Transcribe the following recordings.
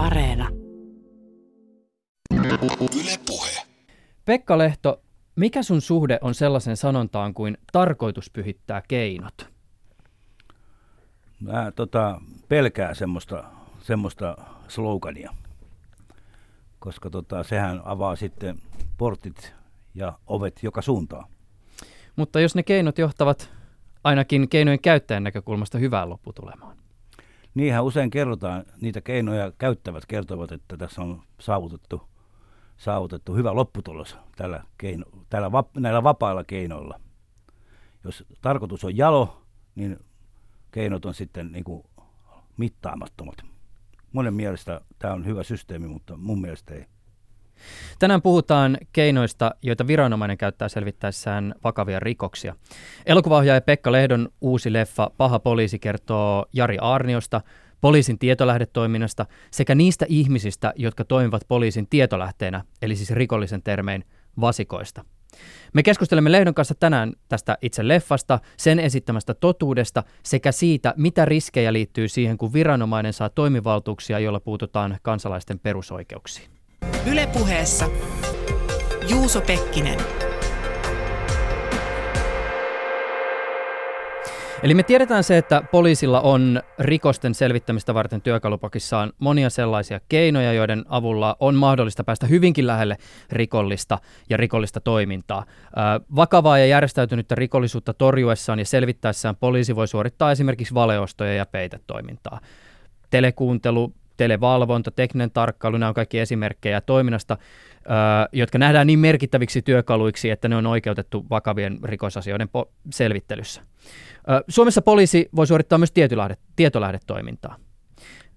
Areena. Yle Puhe. Pekka Lehto, mikä sun suhde on sellaisen sanontaan kuin tarkoitus pyhittää keinot? Mä tota, pelkää semmoista, semmoista slogania, koska tota, sehän avaa sitten portit ja ovet joka suuntaan. Mutta jos ne keinot johtavat ainakin keinojen käyttäjän näkökulmasta hyvään lopputulemaan. Niinhän usein kerrotaan, niitä keinoja käyttävät kertovat, että tässä on saavutettu, saavutettu hyvä lopputulos tällä keino, tällä, näillä vapailla keinoilla. Jos tarkoitus on jalo, niin keinot on sitten niin kuin mittaamattomat. Monen mielestä tämä on hyvä systeemi, mutta mun mielestä ei. Tänään puhutaan keinoista, joita viranomainen käyttää selvittäessään vakavia rikoksia. Elokuvaohjaaja Pekka Lehdon uusi leffa Paha poliisi kertoo Jari Arniosta, poliisin tietolähdetoiminnasta sekä niistä ihmisistä, jotka toimivat poliisin tietolähteenä, eli siis rikollisen termein vasikoista. Me keskustelemme Lehdon kanssa tänään tästä itse leffasta, sen esittämästä totuudesta sekä siitä, mitä riskejä liittyy siihen, kun viranomainen saa toimivaltuuksia, joilla puututaan kansalaisten perusoikeuksiin. Ylepuheessa Juuso Pekkinen. Eli me tiedetään se, että poliisilla on rikosten selvittämistä varten työkalupakissaan monia sellaisia keinoja, joiden avulla on mahdollista päästä hyvinkin lähelle rikollista ja rikollista toimintaa. Vakavaa ja järjestäytynyttä rikollisuutta torjuessaan ja selvittäessään poliisi voi suorittaa esimerkiksi valeostoja ja peitetoimintaa. Telekuuntelu, televalvonta, tekninen tarkkailu, nämä on kaikki esimerkkejä toiminnasta, jotka nähdään niin merkittäviksi työkaluiksi, että ne on oikeutettu vakavien rikosasioiden selvittelyssä. Suomessa poliisi voi suorittaa myös tietolähdetoimintaa.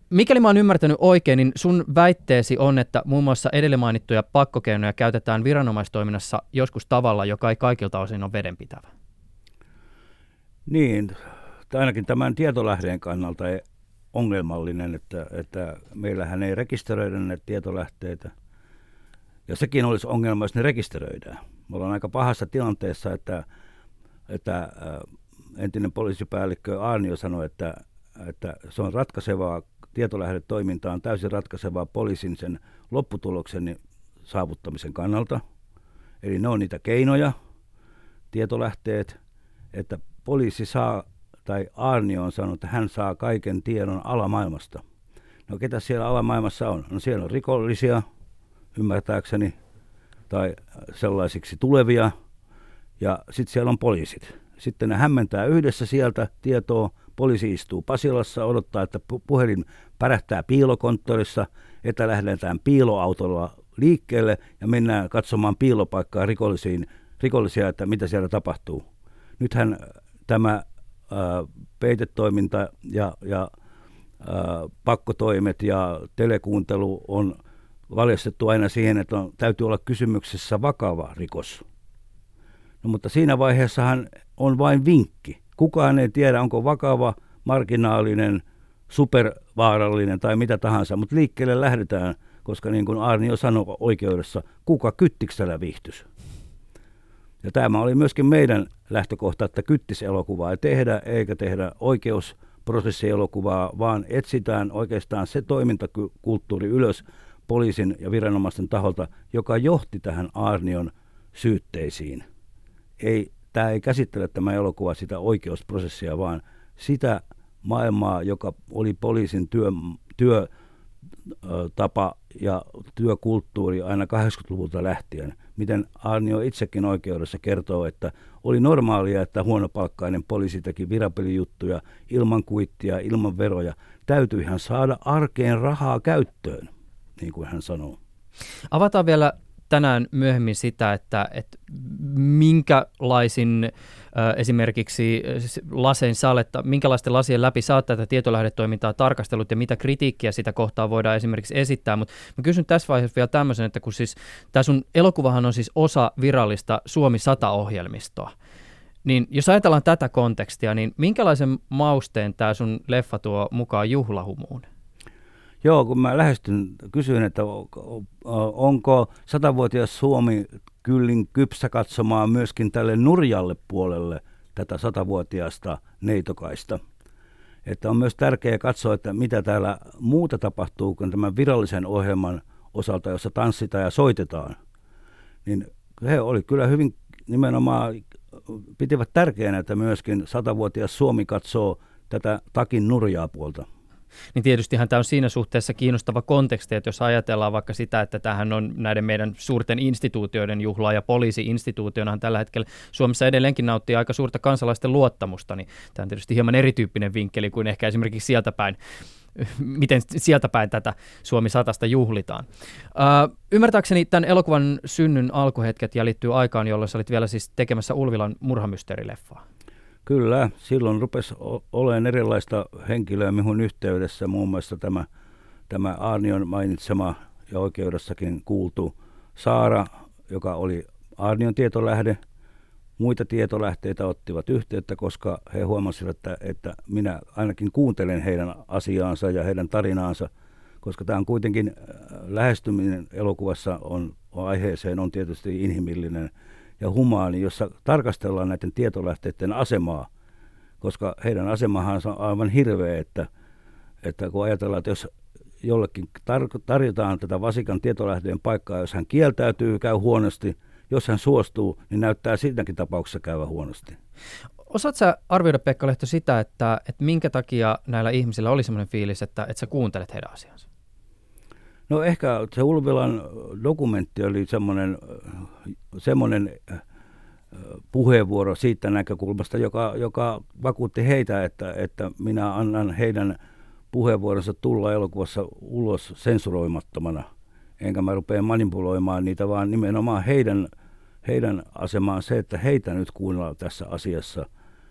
Mikäli mä oon ymmärtänyt oikein, niin sun väitteesi on, että muun muassa edellä mainittuja pakkokeinoja käytetään viranomaistoiminnassa joskus tavalla, joka ei kaikilta osin ole vedenpitävä. Niin, ainakin tämän tietolähteen kannalta ongelmallinen, että, että meillähän ei rekisteröidä näitä tietolähteitä. Ja sekin olisi ongelma, jos ne rekisteröidään. Me ollaan aika pahassa tilanteessa, että, että äh, entinen poliisipäällikkö Arnio sanoi, että, että se on ratkaisevaa, tietolähdetoiminta on täysin ratkaisevaa poliisin sen lopputuloksen saavuttamisen kannalta. Eli ne on niitä keinoja, tietolähteet, että poliisi saa tai Arnio on sanonut, että hän saa kaiken tiedon alamaailmasta. No ketä siellä alamaailmassa on? No siellä on rikollisia, ymmärtääkseni, tai sellaisiksi tulevia, ja sitten siellä on poliisit. Sitten ne hämmentää yhdessä sieltä tietoa, poliisi istuu Pasilassa, odottaa, että puhelin pärähtää piilokonttorissa, että lähdetään piiloautolla liikkeelle ja mennään katsomaan piilopaikkaa rikollisiin, rikollisia, että mitä siellä tapahtuu. Nythän tämä peitetoiminta ja, ja pakkotoimet ja telekuuntelu on valjastettu aina siihen, että on, täytyy olla kysymyksessä vakava rikos. No, mutta siinä vaiheessahan on vain vinkki. Kukaan ei tiedä, onko vakava, marginaalinen, supervaarallinen tai mitä tahansa, mutta liikkeelle lähdetään, koska niin kuin Arni jo sanoi oikeudessa, kuka kyttiksellä viihtys. Ja tämä oli myöskin meidän lähtökohta, että kyttiselokuvaa ei tehdä eikä tehdä oikeusprosessielokuvaa, vaan etsitään oikeastaan se toimintakulttuuri ylös poliisin ja viranomaisten taholta, joka johti tähän Arnion syytteisiin. Ei, tämä ei käsittele tämä elokuva sitä oikeusprosessia, vaan sitä maailmaa, joka oli poliisin työ, työtapa ja työkulttuuri aina 80-luvulta lähtien – miten Arnio itsekin oikeudessa kertoo, että oli normaalia, että huonopalkkainen poliisi teki virapelijuttuja ilman kuittia, ilman veroja. Täytyihän saada arkeen rahaa käyttöön, niin kuin hän sanoo. Avataan vielä tänään myöhemmin sitä, että, että minkälaisin esimerkiksi lasein saletta, minkälaisten lasien läpi saa tätä tietolähdetoimintaa tarkastellut ja mitä kritiikkiä sitä kohtaa voidaan esimerkiksi esittää. Mutta mä kysyn tässä vaiheessa vielä tämmöisen, että kun siis tämä sun elokuvahan on siis osa virallista Suomi 100-ohjelmistoa, niin jos ajatellaan tätä kontekstia, niin minkälaisen mausteen tämä sun leffa tuo mukaan juhlahumuun? Joo, kun mä lähestyn, kysyin, että onko satavuotias Suomi kyllin kypsä katsomaan myöskin tälle nurjalle puolelle tätä satavuotiaasta neitokaista. että on myös tärkeää katsoa, että mitä täällä muuta tapahtuu kuin tämän virallisen ohjelman osalta, jossa tanssitaan ja soitetaan. Niin he oli kyllä hyvin nimenomaan, pitivät tärkeänä, että myöskin satavuotias Suomi katsoo tätä takin nurjaa puolta niin tietystihan tämä on siinä suhteessa kiinnostava konteksti, että jos ajatellaan vaikka sitä, että tähän on näiden meidän suurten instituutioiden juhlaa ja poliisi-instituutionahan tällä hetkellä Suomessa edelleenkin nauttii aika suurta kansalaisten luottamusta, niin tämä on tietysti hieman erityyppinen vinkkeli kuin ehkä esimerkiksi sieltä päin miten sieltä päin tätä Suomi satasta juhlitaan. Uh, ymmärtääkseni tämän elokuvan synnyn alkuhetket jäljittyy aikaan, jolloin sä olit vielä siis tekemässä Ulvilan murhamysteerileffaa. Kyllä, silloin rupesi olemaan erilaista henkilöä minun yhteydessä, muun muassa tämä, tämä Arnion mainitsema ja oikeudessakin kuultu Saara, joka oli Arnion tietolähde. Muita tietolähteitä ottivat yhteyttä, koska he huomasivat, että, että minä ainakin kuuntelen heidän asiaansa ja heidän tarinaansa, koska tämä on kuitenkin äh, lähestyminen elokuvassa on, on aiheeseen on tietysti inhimillinen – ja humaani, jossa tarkastellaan näiden tietolähteiden asemaa, koska heidän asemahan on aivan hirveä, että, että kun ajatellaan, että jos jollekin tar- tarjotaan tätä vasikan tietolähteen paikkaa, jos hän kieltäytyy, käy huonosti, jos hän suostuu, niin näyttää siinäkin tapauksessa käyvä huonosti. Osaatko sä arvioida, Pekka Lehto, sitä, että, että minkä takia näillä ihmisillä oli sellainen fiilis, että, että sä kuuntelet heidän asiansa? No ehkä se Ulvilan dokumentti oli semmoinen, semmoinen äh, puheenvuoro siitä näkökulmasta, joka, joka vakuutti heitä, että, että minä annan heidän puheenvuoronsa tulla elokuvassa ulos sensuroimattomana. Enkä mä rupea manipuloimaan niitä, vaan nimenomaan heidän, heidän asemaan se, että heitä nyt kuunnellaan tässä asiassa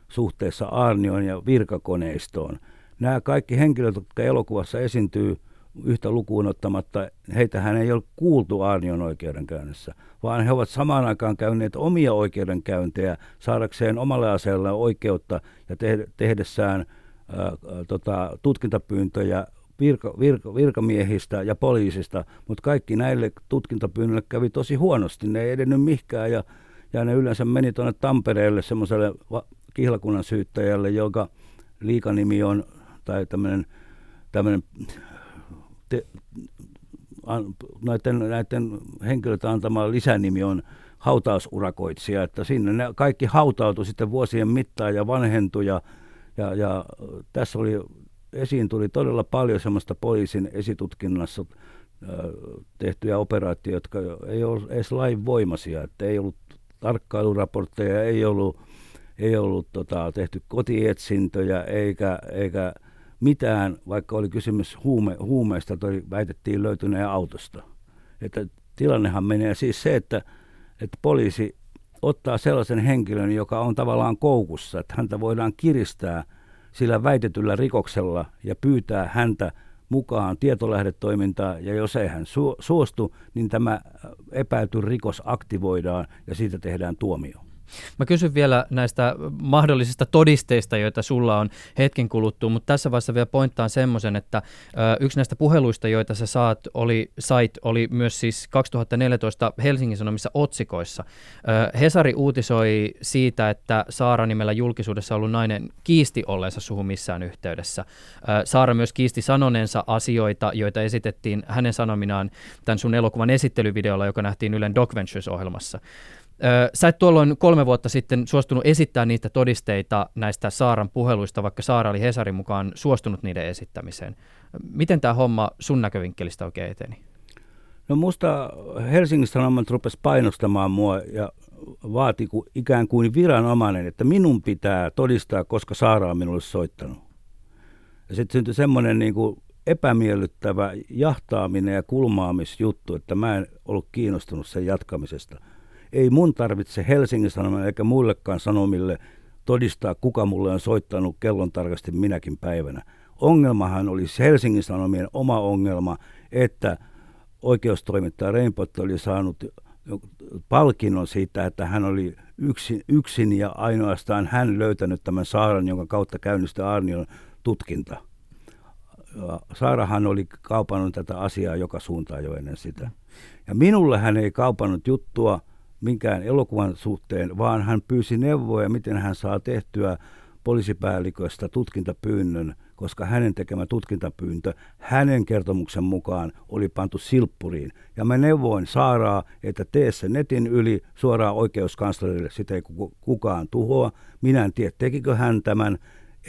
suhteessa Arnion ja virkakoneistoon. Nämä kaikki henkilöt, jotka elokuvassa esiintyy – yhtä lukuun ottamatta, heitähän ei ole kuultu Arnion oikeudenkäynnissä, vaan he ovat samaan aikaan käyneet omia oikeudenkäyntejä saadakseen omalle aseelle oikeutta ja tehdessään ää, tota, tutkintapyyntöjä virka, virka, virkamiehistä ja poliisista, mutta kaikki näille tutkintapyynnöille kävi tosi huonosti. Ne ei edennyt mihkään ja, ja ne yleensä meni tuonne Tampereelle semmoiselle kihlakunnan syyttäjälle, joka liikanimi on, tai tämmöinen tämmöinen te, an, näiden, näiden henkilöiden antama lisänimi on hautausurakoitsija, että sinne ne kaikki hautautui sitten vuosien mittaan ja vanhentui ja, ja, ja tässä oli, esiin tuli todella paljon semmoista poliisin esitutkinnassa tehtyjä operaatioita, jotka ei ollut edes lain voimaisia, että ei ollut tarkkailuraportteja, ei ollut, ei ollut tota, tehty kotietsintöjä eikä, eikä mitään, vaikka oli kysymys huume, huumeista, toi väitettiin löytyneen autosta. Että tilannehan menee siis se, että, että poliisi ottaa sellaisen henkilön, joka on tavallaan koukussa, että häntä voidaan kiristää sillä väitetyllä rikoksella ja pyytää häntä mukaan tietolähdetoimintaa, ja jos ei hän suostu, niin tämä epäilty rikos aktivoidaan ja siitä tehdään tuomio. Mä kysyn vielä näistä mahdollisista todisteista, joita sulla on hetken kuluttua, mutta tässä vaiheessa vielä pointtaan semmoisen, että yksi näistä puheluista, joita sä saat, oli, sait, oli myös siis 2014 Helsingin Sanomissa otsikoissa. Hesari uutisoi siitä, että Saara nimellä julkisuudessa ollut nainen kiisti olleensa suhun missään yhteydessä. Saara myös kiisti sanoneensa asioita, joita esitettiin hänen sanominaan tämän sun elokuvan esittelyvideolla, joka nähtiin Ylen Doc Ventures-ohjelmassa. Sä et tuolloin kolme vuotta sitten suostunut esittämään niitä todisteita näistä Saaran puheluista, vaikka Saara oli Hesarin mukaan suostunut niiden esittämiseen. Miten tämä homma sun näkövinkkelistä oikein eteni? No musta Helsingin Sanomat rupesi painostamaan mua ja vaati kuin, ikään kuin viranomainen, että minun pitää todistaa, koska Saara on minulle soittanut. Ja sitten syntyi semmoinen niin kuin epämiellyttävä jahtaaminen ja kulmaamisjuttu, että mä en ollut kiinnostunut sen jatkamisesta – ei mun tarvitse Helsingin Sanomille eikä muillekaan sanomille todistaa, kuka mulle on soittanut kellon tarkasti minäkin päivänä. Ongelmahan oli Helsingin Sanomien oma ongelma, että oikeustoimittaja Reinpott oli saanut palkinnon siitä, että hän oli yksin, yksin ja ainoastaan hän löytänyt tämän saaran, jonka kautta käynnistyi Arnion tutkinta. Saarahan oli kaupannut tätä asiaa joka suuntaan jo ennen sitä. Ja minulle hän ei kaupannut juttua, minkään elokuvan suhteen, vaan hän pyysi neuvoja, miten hän saa tehtyä poliisipäälliköstä tutkintapyynnön, koska hänen tekemä tutkintapyyntö hänen kertomuksen mukaan oli pantu silppuriin. Ja mä neuvoin Saaraa, että tee se netin yli suoraan oikeuskanslerille, sitä ei kukaan tuhoa. Minä en tiedä, tekikö hän tämän.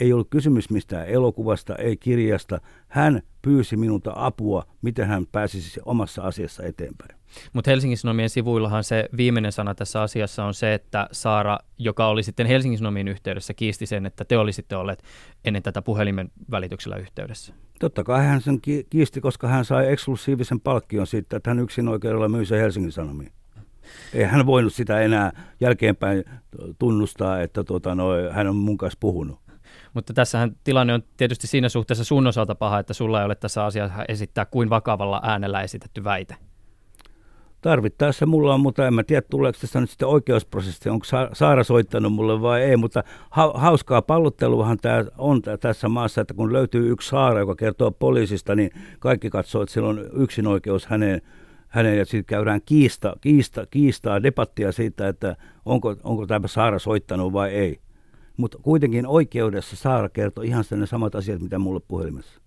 Ei ollut kysymys mistään elokuvasta, ei kirjasta. Hän pyysi minulta apua, miten hän pääsisi omassa asiassa eteenpäin. Mutta Helsingin Sanomien sivuillahan se viimeinen sana tässä asiassa on se, että Saara, joka oli sitten Helsingin Sanomien yhteydessä, kiisti sen, että te olisitte olleet ennen tätä puhelimen välityksellä yhteydessä. Totta kai hän sen kiisti, koska hän sai eksklusiivisen palkkion siitä, että hän yksin oikeudella myi sen Helsingin Sanomiin. Ei hän voinut sitä enää jälkeenpäin tunnustaa, että tuota, no, hän on mun kanssa puhunut. Mutta tässähän tilanne on tietysti siinä suhteessa sun osalta paha, että sulla ei ole tässä asiassa esittää kuin vakavalla äänellä esitetty väite. Tarvittaessa mulla on, mutta en mä tiedä tuleeko tässä nyt sitten oikeusprosessi, onko Saara soittanut mulle vai ei, mutta hauskaa pallotteluahan tämä on tässä maassa, että kun löytyy yksi Saara, joka kertoo poliisista, niin kaikki katsoo, että sillä on yksin oikeus häneen, häneen ja sitten käydään kiista, kiista, kiistaa, debattia siitä, että onko, onko tämä Saara soittanut vai ei. Mutta kuitenkin oikeudessa Saara kertoo ihan ne samat asiat, mitä mulle puhelimessa.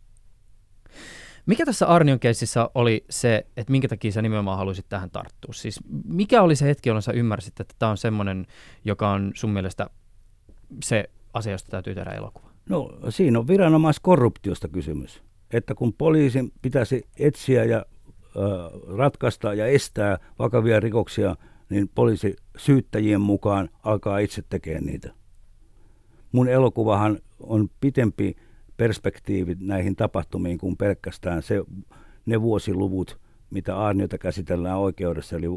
Mikä tässä Arnion keississä oli se, että minkä takia sä nimenomaan haluaisit tähän tarttua? Siis mikä oli se hetki, jolloin sä ymmärsit, että tämä on semmoinen, joka on sun mielestä se asia, josta täytyy tehdä elokuva? No siinä on viranomaiskorruptiosta kysymys. Että kun poliisin pitäisi etsiä ja äh, ratkaista ja estää vakavia rikoksia, niin poliisi syyttäjien mukaan alkaa itse tekemään niitä. Mun elokuvahan on pitempi perspektiivit näihin tapahtumiin kuin pelkästään se, ne vuosiluvut, mitä Aarniota käsitellään oikeudessa, eli 2011-2013,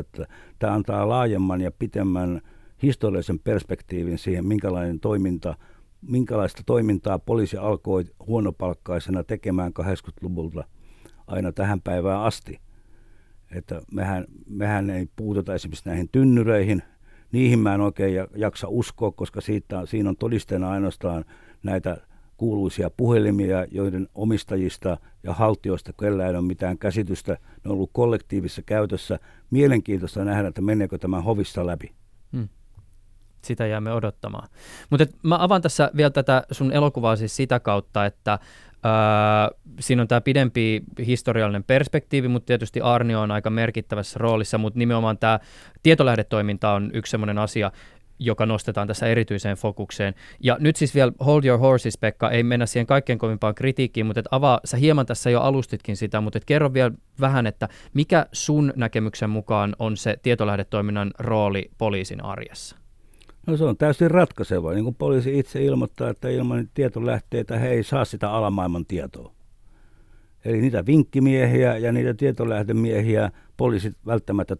että tämä antaa laajemman ja pitemmän historiallisen perspektiivin siihen, minkälainen toiminta, minkälaista toimintaa poliisi alkoi huonopalkkaisena tekemään 80-luvulta aina tähän päivään asti. Että mehän, mehän ei puututa esimerkiksi näihin tynnyreihin, niihin mä en oikein jaksa uskoa, koska siitä, siinä on todisteena ainoastaan näitä kuuluisia puhelimia, joiden omistajista ja haltioista kellä ei ole mitään käsitystä. Ne on ollut kollektiivisessa käytössä. Mielenkiintoista nähdä, että meneekö tämä hovissa läpi. Hmm. Sitä jäämme odottamaan. Mutta mä avaan tässä vielä tätä sun elokuvaa siis sitä kautta, että Öö, siinä on tämä pidempi historiallinen perspektiivi, mutta tietysti Arnio on aika merkittävässä roolissa, mutta nimenomaan tämä tietolähdetoiminta on yksi sellainen asia, joka nostetaan tässä erityiseen fokukseen. Ja nyt siis vielä hold your horses, Pekka, ei mennä siihen kaikkein kovimpaan kritiikkiin, mutta et avaa, sä hieman tässä jo alustitkin sitä, mutta et kerro vielä vähän, että mikä sun näkemyksen mukaan on se tietolähdetoiminnan rooli poliisin arjessa? No se on täysin ratkaiseva. Niin kuin poliisi itse ilmoittaa, että ilman tietolähteitä he ei saa sitä alamaailman tietoa. Eli niitä vinkkimiehiä ja niitä tietolähdemiehiä poliisit välttämättä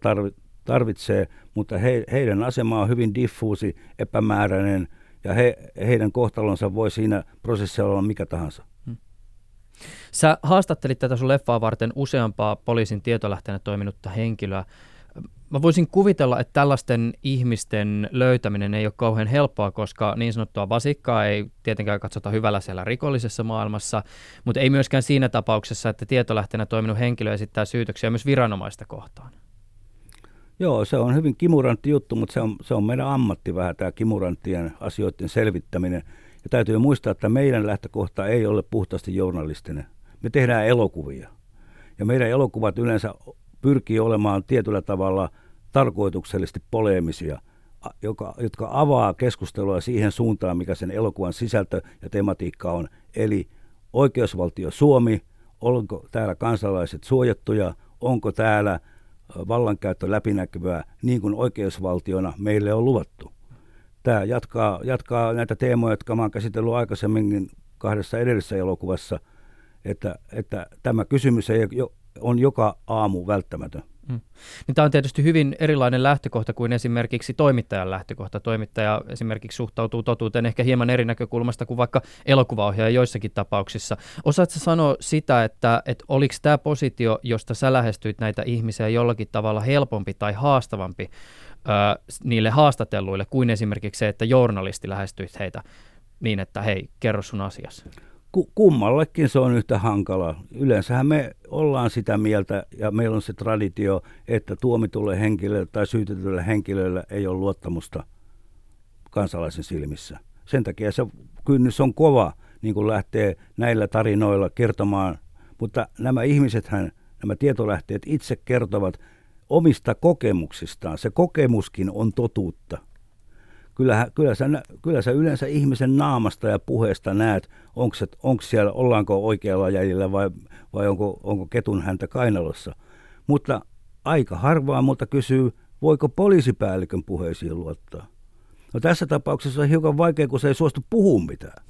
tarvitsee, mutta he, heidän asema on hyvin diffuusi, epämääräinen ja he, heidän kohtalonsa voi siinä prosessissa olla mikä tahansa. Hmm. Sä haastattelit tätä sun leffaa varten useampaa poliisin tietolähteenä toiminutta henkilöä. Mä voisin kuvitella, että tällaisten ihmisten löytäminen ei ole kauhean helppoa, koska niin sanottua vasikkaa ei tietenkään katsota hyvällä siellä rikollisessa maailmassa, mutta ei myöskään siinä tapauksessa, että tietolähteenä toiminut henkilö esittää syytöksiä myös viranomaista kohtaan. Joo, se on hyvin kimurantti juttu, mutta se on, se on meidän ammatti vähän tämä kimuranttien asioiden selvittäminen. Ja täytyy muistaa, että meidän lähtökohta ei ole puhtaasti journalistinen. Me tehdään elokuvia. Ja meidän elokuvat yleensä pyrkii olemaan tietyllä tavalla tarkoituksellisesti poleemisia, joka, jotka avaa keskustelua siihen suuntaan, mikä sen elokuvan sisältö ja tematiikka on. Eli oikeusvaltio Suomi, onko täällä kansalaiset suojattuja, onko täällä vallankäyttö läpinäkyvää niin kuin oikeusvaltiona meille on luvattu. Tämä jatkaa, jatkaa näitä teemoja, jotka olen käsitellyt aikaisemminkin kahdessa edellisessä elokuvassa, että, että tämä kysymys ei on joka aamu välttämätön. Mm. Niin tämä on tietysti hyvin erilainen lähtökohta kuin esimerkiksi toimittajan lähtökohta. Toimittaja esimerkiksi suhtautuu totuuteen ehkä hieman eri näkökulmasta kuin vaikka elokuvaohjaaja joissakin tapauksissa. Osaatko sanoa sitä, että, että oliko tämä positio, josta sä lähestyit näitä ihmisiä jollakin tavalla helpompi tai haastavampi ö, niille haastatelluille kuin esimerkiksi se, että journalisti lähestyit heitä niin, että hei, kerro sun asiassa? kummallekin se on yhtä hankala. Yleensähän me ollaan sitä mieltä ja meillä on se traditio, että tuomitulle henkilölle tai syytetylle henkilölle ei ole luottamusta kansalaisen silmissä. Sen takia se kynnys on kova, niin kuin lähtee näillä tarinoilla kertomaan. Mutta nämä ihmisethän, nämä tietolähteet itse kertovat omista kokemuksistaan. Se kokemuskin on totuutta. Kyllähän, kyllä, sä, kyllä sä yleensä ihmisen naamasta ja puheesta näet, onko, siellä, ollaanko oikealla jäljellä vai, vai onko, onko ketun häntä kainalossa. Mutta aika harvaa mutta kysyy, voiko poliisipäällikön puheisiin luottaa. No tässä tapauksessa on hiukan vaikea, kun se ei suostu puhumaan mitään.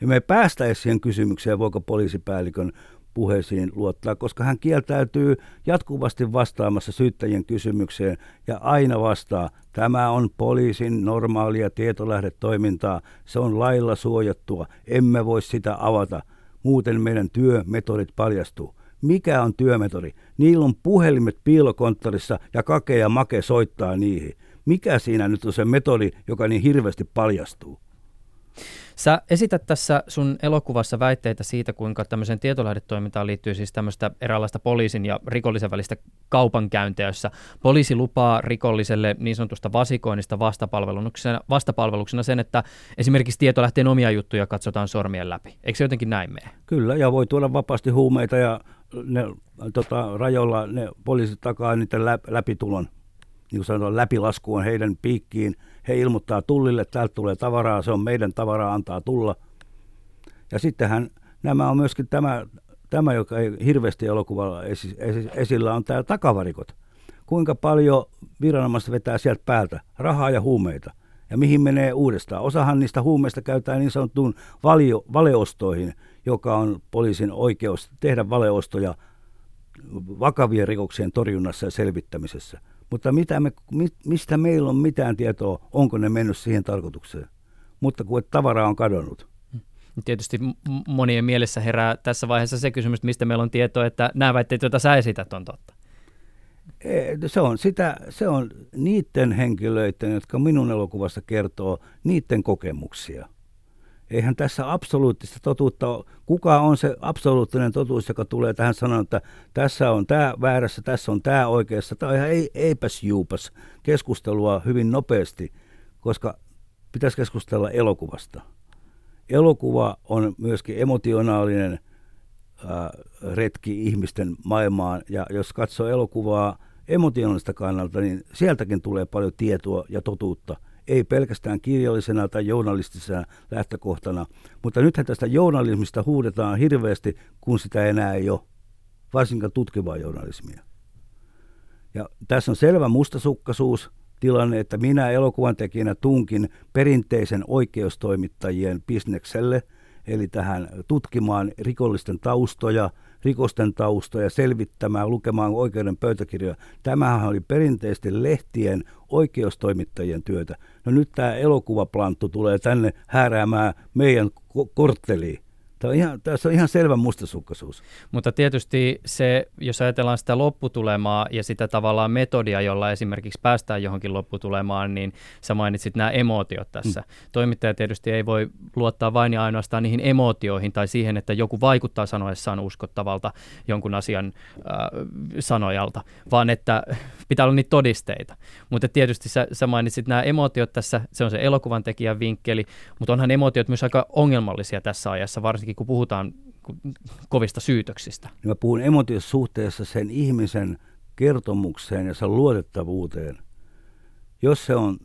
Ja me ei päästä edes siihen kysymykseen, voiko poliisipäällikön puheisiin luottaa, koska hän kieltäytyy jatkuvasti vastaamassa syyttäjien kysymykseen ja aina vastaa, tämä on poliisin normaalia tietolähdetoimintaa, se on lailla suojattua, emme voi sitä avata, muuten meidän työmetodit paljastuu. Mikä on työmetodi? Niillä on puhelimet piilokonttorissa ja kake ja make soittaa niihin. Mikä siinä nyt on se metodi, joka niin hirveästi paljastuu? Sä esität tässä sun elokuvassa väitteitä siitä, kuinka tämmöiseen tietolähdetoimintaan liittyy siis tämmöistä eräänlaista poliisin ja rikollisen välistä kaupankäyntiä, jossa poliisi lupaa rikolliselle niin sanotusta vasikoinnista vastapalveluksena, vastapalveluksena sen, että esimerkiksi tietolähteen omia juttuja katsotaan sormien läpi. Eikö se jotenkin näin mene? Kyllä, ja voi tuoda vapaasti huumeita ja ne, tota, rajoilla ne poliisit takaa niiden läpitulon niin kuin sanotaan, läpilasku on heidän piikkiin. He ilmoittaa tullille, että täältä tulee tavaraa, se on meidän tavaraa, antaa tulla. Ja sittenhän nämä on myöskin tämä, tämä joka ei hirveästi elokuvalla esi, esi, esillä, on tämä takavarikot. Kuinka paljon viranomaiset vetää sieltä päältä rahaa ja huumeita ja mihin menee uudestaan. Osahan niistä huumeista käytetään niin sanottuun valio, valeostoihin, joka on poliisin oikeus tehdä valeostoja vakavien rikoksien torjunnassa ja selvittämisessä. Mutta mitä me, mistä meillä on mitään tietoa, onko ne mennyt siihen tarkoitukseen. Mutta kun tavara on kadonnut. Tietysti monien mielessä herää tässä vaiheessa se kysymys, että mistä meillä on tietoa, että nämä väitteet, joita sä esität, on totta. Se on, sitä, se on niiden henkilöiden, jotka minun elokuvassa kertoo, niiden kokemuksia – eihän tässä absoluuttista totuutta ole. Kuka on se absoluuttinen totuus, joka tulee tähän sanomaan, että tässä on tämä väärässä, tässä on tämä oikeassa. Tämä on ihan ei, eipäs juupas keskustelua hyvin nopeasti, koska pitäisi keskustella elokuvasta. Elokuva on myöskin emotionaalinen ää, retki ihmisten maailmaan, ja jos katsoo elokuvaa emotionaalista kannalta, niin sieltäkin tulee paljon tietoa ja totuutta – ei pelkästään kirjallisena tai journalistisena lähtökohtana, mutta nythän tästä journalismista huudetaan hirveästi, kun sitä enää ei ole, varsinkaan tutkivaa journalismia. Ja tässä on selvä mustasukkaisuus tilanne, että minä elokuvan tekijänä tunkin perinteisen oikeustoimittajien bisnekselle, eli tähän tutkimaan rikollisten taustoja – rikosten taustoja, selvittämään, lukemaan oikeuden pöytäkirjoja. Tämähän oli perinteisesti lehtien oikeustoimittajien työtä. No nyt tämä elokuvaplanttu tulee tänne hääräämään meidän kortteliin. Tämä on ihan, tässä on ihan selvä mustasukkaisuus. Mutta tietysti se, jos ajatellaan sitä lopputulemaa ja sitä tavallaan metodia, jolla esimerkiksi päästään johonkin lopputulemaan, niin sä mainitsit nämä emootiot tässä. Mm. Toimittaja tietysti ei voi luottaa vain ja ainoastaan niihin emootioihin tai siihen, että joku vaikuttaa sanoessaan uskottavalta jonkun asian äh, sanojalta, vaan että pitää olla niitä todisteita. Mutta tietysti sä, sä mainitsit nämä emootiot tässä, se on se elokuvan tekijän vinkkeli, mutta onhan emootiot myös aika ongelmallisia tässä ajassa, varsinkin varsinkin kun puhutaan kovista syytöksistä. Niin mä puhun emotiossa suhteessa sen ihmisen kertomukseen ja sen luotettavuuteen. Jos se on,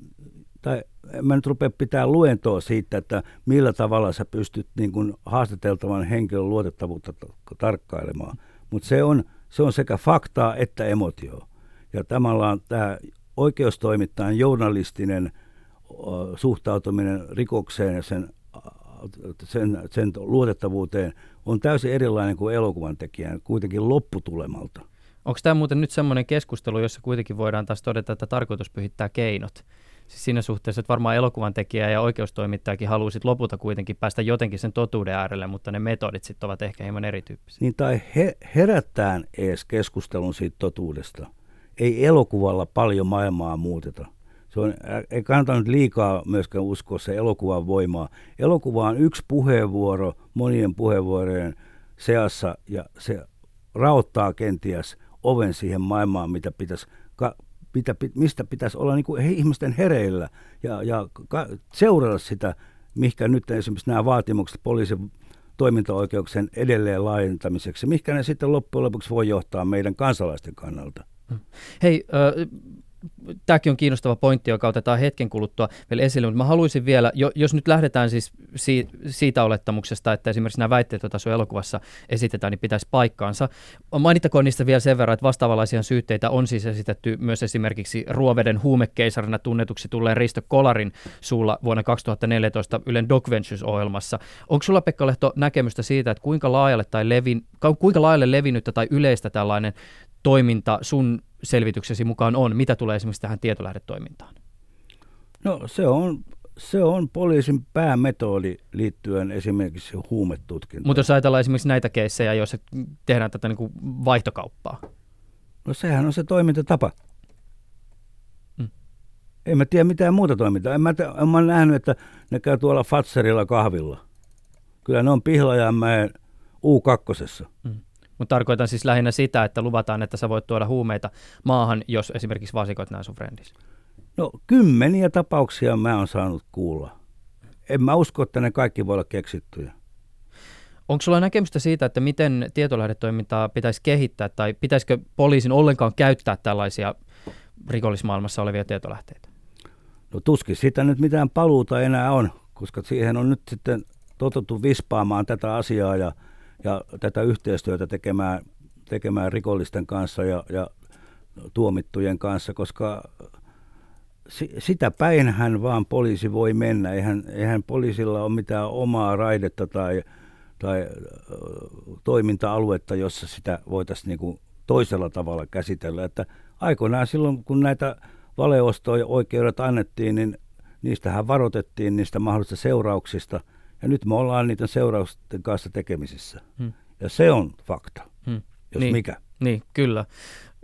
tai mä nyt rupean pitää luentoa siitä, että millä tavalla sä pystyt niin kuin haastateltavan henkilön luotettavuutta tarkkailemaan. Mutta se on, se on sekä faktaa että emotio. Ja tavallaan tämä oikeustoimittajan journalistinen suhtautuminen rikokseen ja sen sen, sen luotettavuuteen on täysin erilainen kuin elokuvan tekijän, kuitenkin lopputulemalta. Onko tämä muuten nyt semmoinen keskustelu, jossa kuitenkin voidaan taas todeta, että tarkoitus pyhittää keinot? Siis siinä suhteessa, että varmaan elokuvan tekijä ja oikeustoimittajakin haluaisit lopulta kuitenkin päästä jotenkin sen totuuden äärelle, mutta ne metodit sitten ovat ehkä hieman erityyppisiä. Niin tai he, herättään edes keskustelun siitä totuudesta. Ei elokuvalla paljon maailmaa muuteta se on, ei kannata nyt liikaa myöskään uskoa se elokuvan voimaa. Elokuva on yksi puheenvuoro monien puheenvuorojen seassa ja se raottaa kenties oven siihen maailmaan, mitä pitäisi ka- mitä, mistä pitäisi olla niin kuin ihmisten hereillä ja, ja seurata sitä, mihinkä nyt esimerkiksi nämä vaatimukset poliisin toimintaoikeuksien edelleen laajentamiseksi, mihinkä ne sitten loppujen lopuksi voi johtaa meidän kansalaisten kannalta. Hei, äh, tämäkin on kiinnostava pointti, joka otetaan hetken kuluttua vielä esille, mutta mä haluaisin vielä, jos nyt lähdetään siis siitä olettamuksesta, että esimerkiksi nämä väitteet, joita sun elokuvassa esitetään, niin pitäisi paikkaansa. Mainittakoon niistä vielä sen verran, että vastaavanlaisia syytteitä on siis esitetty myös esimerkiksi Ruoveden huumekeisarina tunnetuksi tulleen Risto Kolarin suulla vuonna 2014 Ylen Doc Ventures-ohjelmassa. Onko sulla Pekka Lehto näkemystä siitä, että kuinka laajalle, tai levin, kuinka laajalle levinnyttä tai yleistä tällainen toiminta sun selvityksesi mukaan on? Mitä tulee esimerkiksi tähän tietolähdetoimintaan? No se on, se on poliisin päämetodi liittyen esimerkiksi huumetutkintaan. Mutta jos ajatellaan esimerkiksi näitä keissejä, joissa tehdään tätä niin kuin vaihtokauppaa. No sehän on se toimintatapa. Mm. En mä tiedä mitään muuta toimintaa. En mä, en mä nähnyt, että ne käy tuolla Fatserilla kahvilla. Kyllä ne on Pihlajanmäen U2. Mm. Mutta tarkoitan siis lähinnä sitä, että luvataan, että sä voit tuoda huumeita maahan, jos esimerkiksi vasikoit nämä sun frendis. No kymmeniä tapauksia mä oon saanut kuulla. En mä usko, että ne kaikki voi olla keksittyjä. Onko sulla näkemystä siitä, että miten tietolähdetoimintaa pitäisi kehittää tai pitäisikö poliisin ollenkaan käyttää tällaisia rikollismaailmassa olevia tietolähteitä? No tuskin sitä nyt mitään paluuta enää on, koska siihen on nyt sitten totuttu vispaamaan tätä asiaa ja – ja tätä yhteistyötä tekemään, tekemään rikollisten kanssa ja, ja tuomittujen kanssa, koska sitä päinhän vaan poliisi voi mennä. Eihän, eihän poliisilla ole mitään omaa raidetta tai, tai toiminta-aluetta, jossa sitä voitaisiin niin kuin toisella tavalla käsitellä. Että aikoinaan silloin, kun näitä valeostoja oikeudet annettiin, niin niistähän varoitettiin niistä mahdollisista seurauksista – ja nyt me ollaan niiden seurausten kanssa tekemisissä. Hmm. Ja se on fakta, hmm. jos niin, mikä. Niin, kyllä.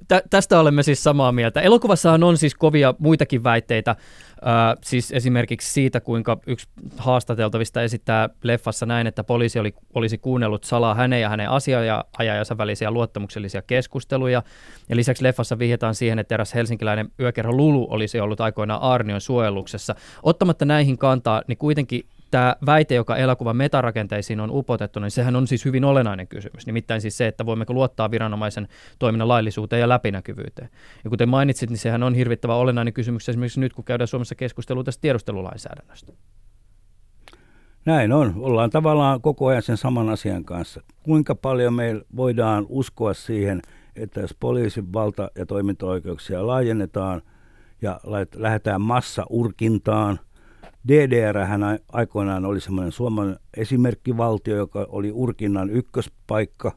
Tä, tästä olemme siis samaa mieltä. Elokuvassahan on siis kovia muitakin väitteitä, äh, siis esimerkiksi siitä, kuinka yksi haastateltavista esittää leffassa näin, että poliisi oli, olisi kuunnellut salaa hänen ja hänen asiaajajansa välisiä luottamuksellisia keskusteluja. Ja lisäksi leffassa vihjataan siihen, että eräs helsinkiläinen yökerho Lulu olisi ollut aikoinaan Arnion suojeluksessa. Ottamatta näihin kantaa, niin kuitenkin tämä väite, joka elokuvan metarakenteisiin on upotettu, niin sehän on siis hyvin olennainen kysymys. Nimittäin siis se, että voimmeko luottaa viranomaisen toiminnan laillisuuteen ja läpinäkyvyyteen. Ja kuten mainitsit, niin sehän on hirvittävä olennainen kysymys esimerkiksi nyt, kun käydään Suomessa keskustelua tästä tiedustelulainsäädännöstä. Näin on. Ollaan tavallaan koko ajan sen saman asian kanssa. Kuinka paljon me voidaan uskoa siihen, että jos poliisin valta- ja toimintaoikeuksia laajennetaan ja lähdetään massa-urkintaan – DDR hän aikoinaan oli semmoinen Suomen esimerkkivaltio, joka oli Urkinnan ykköspaikka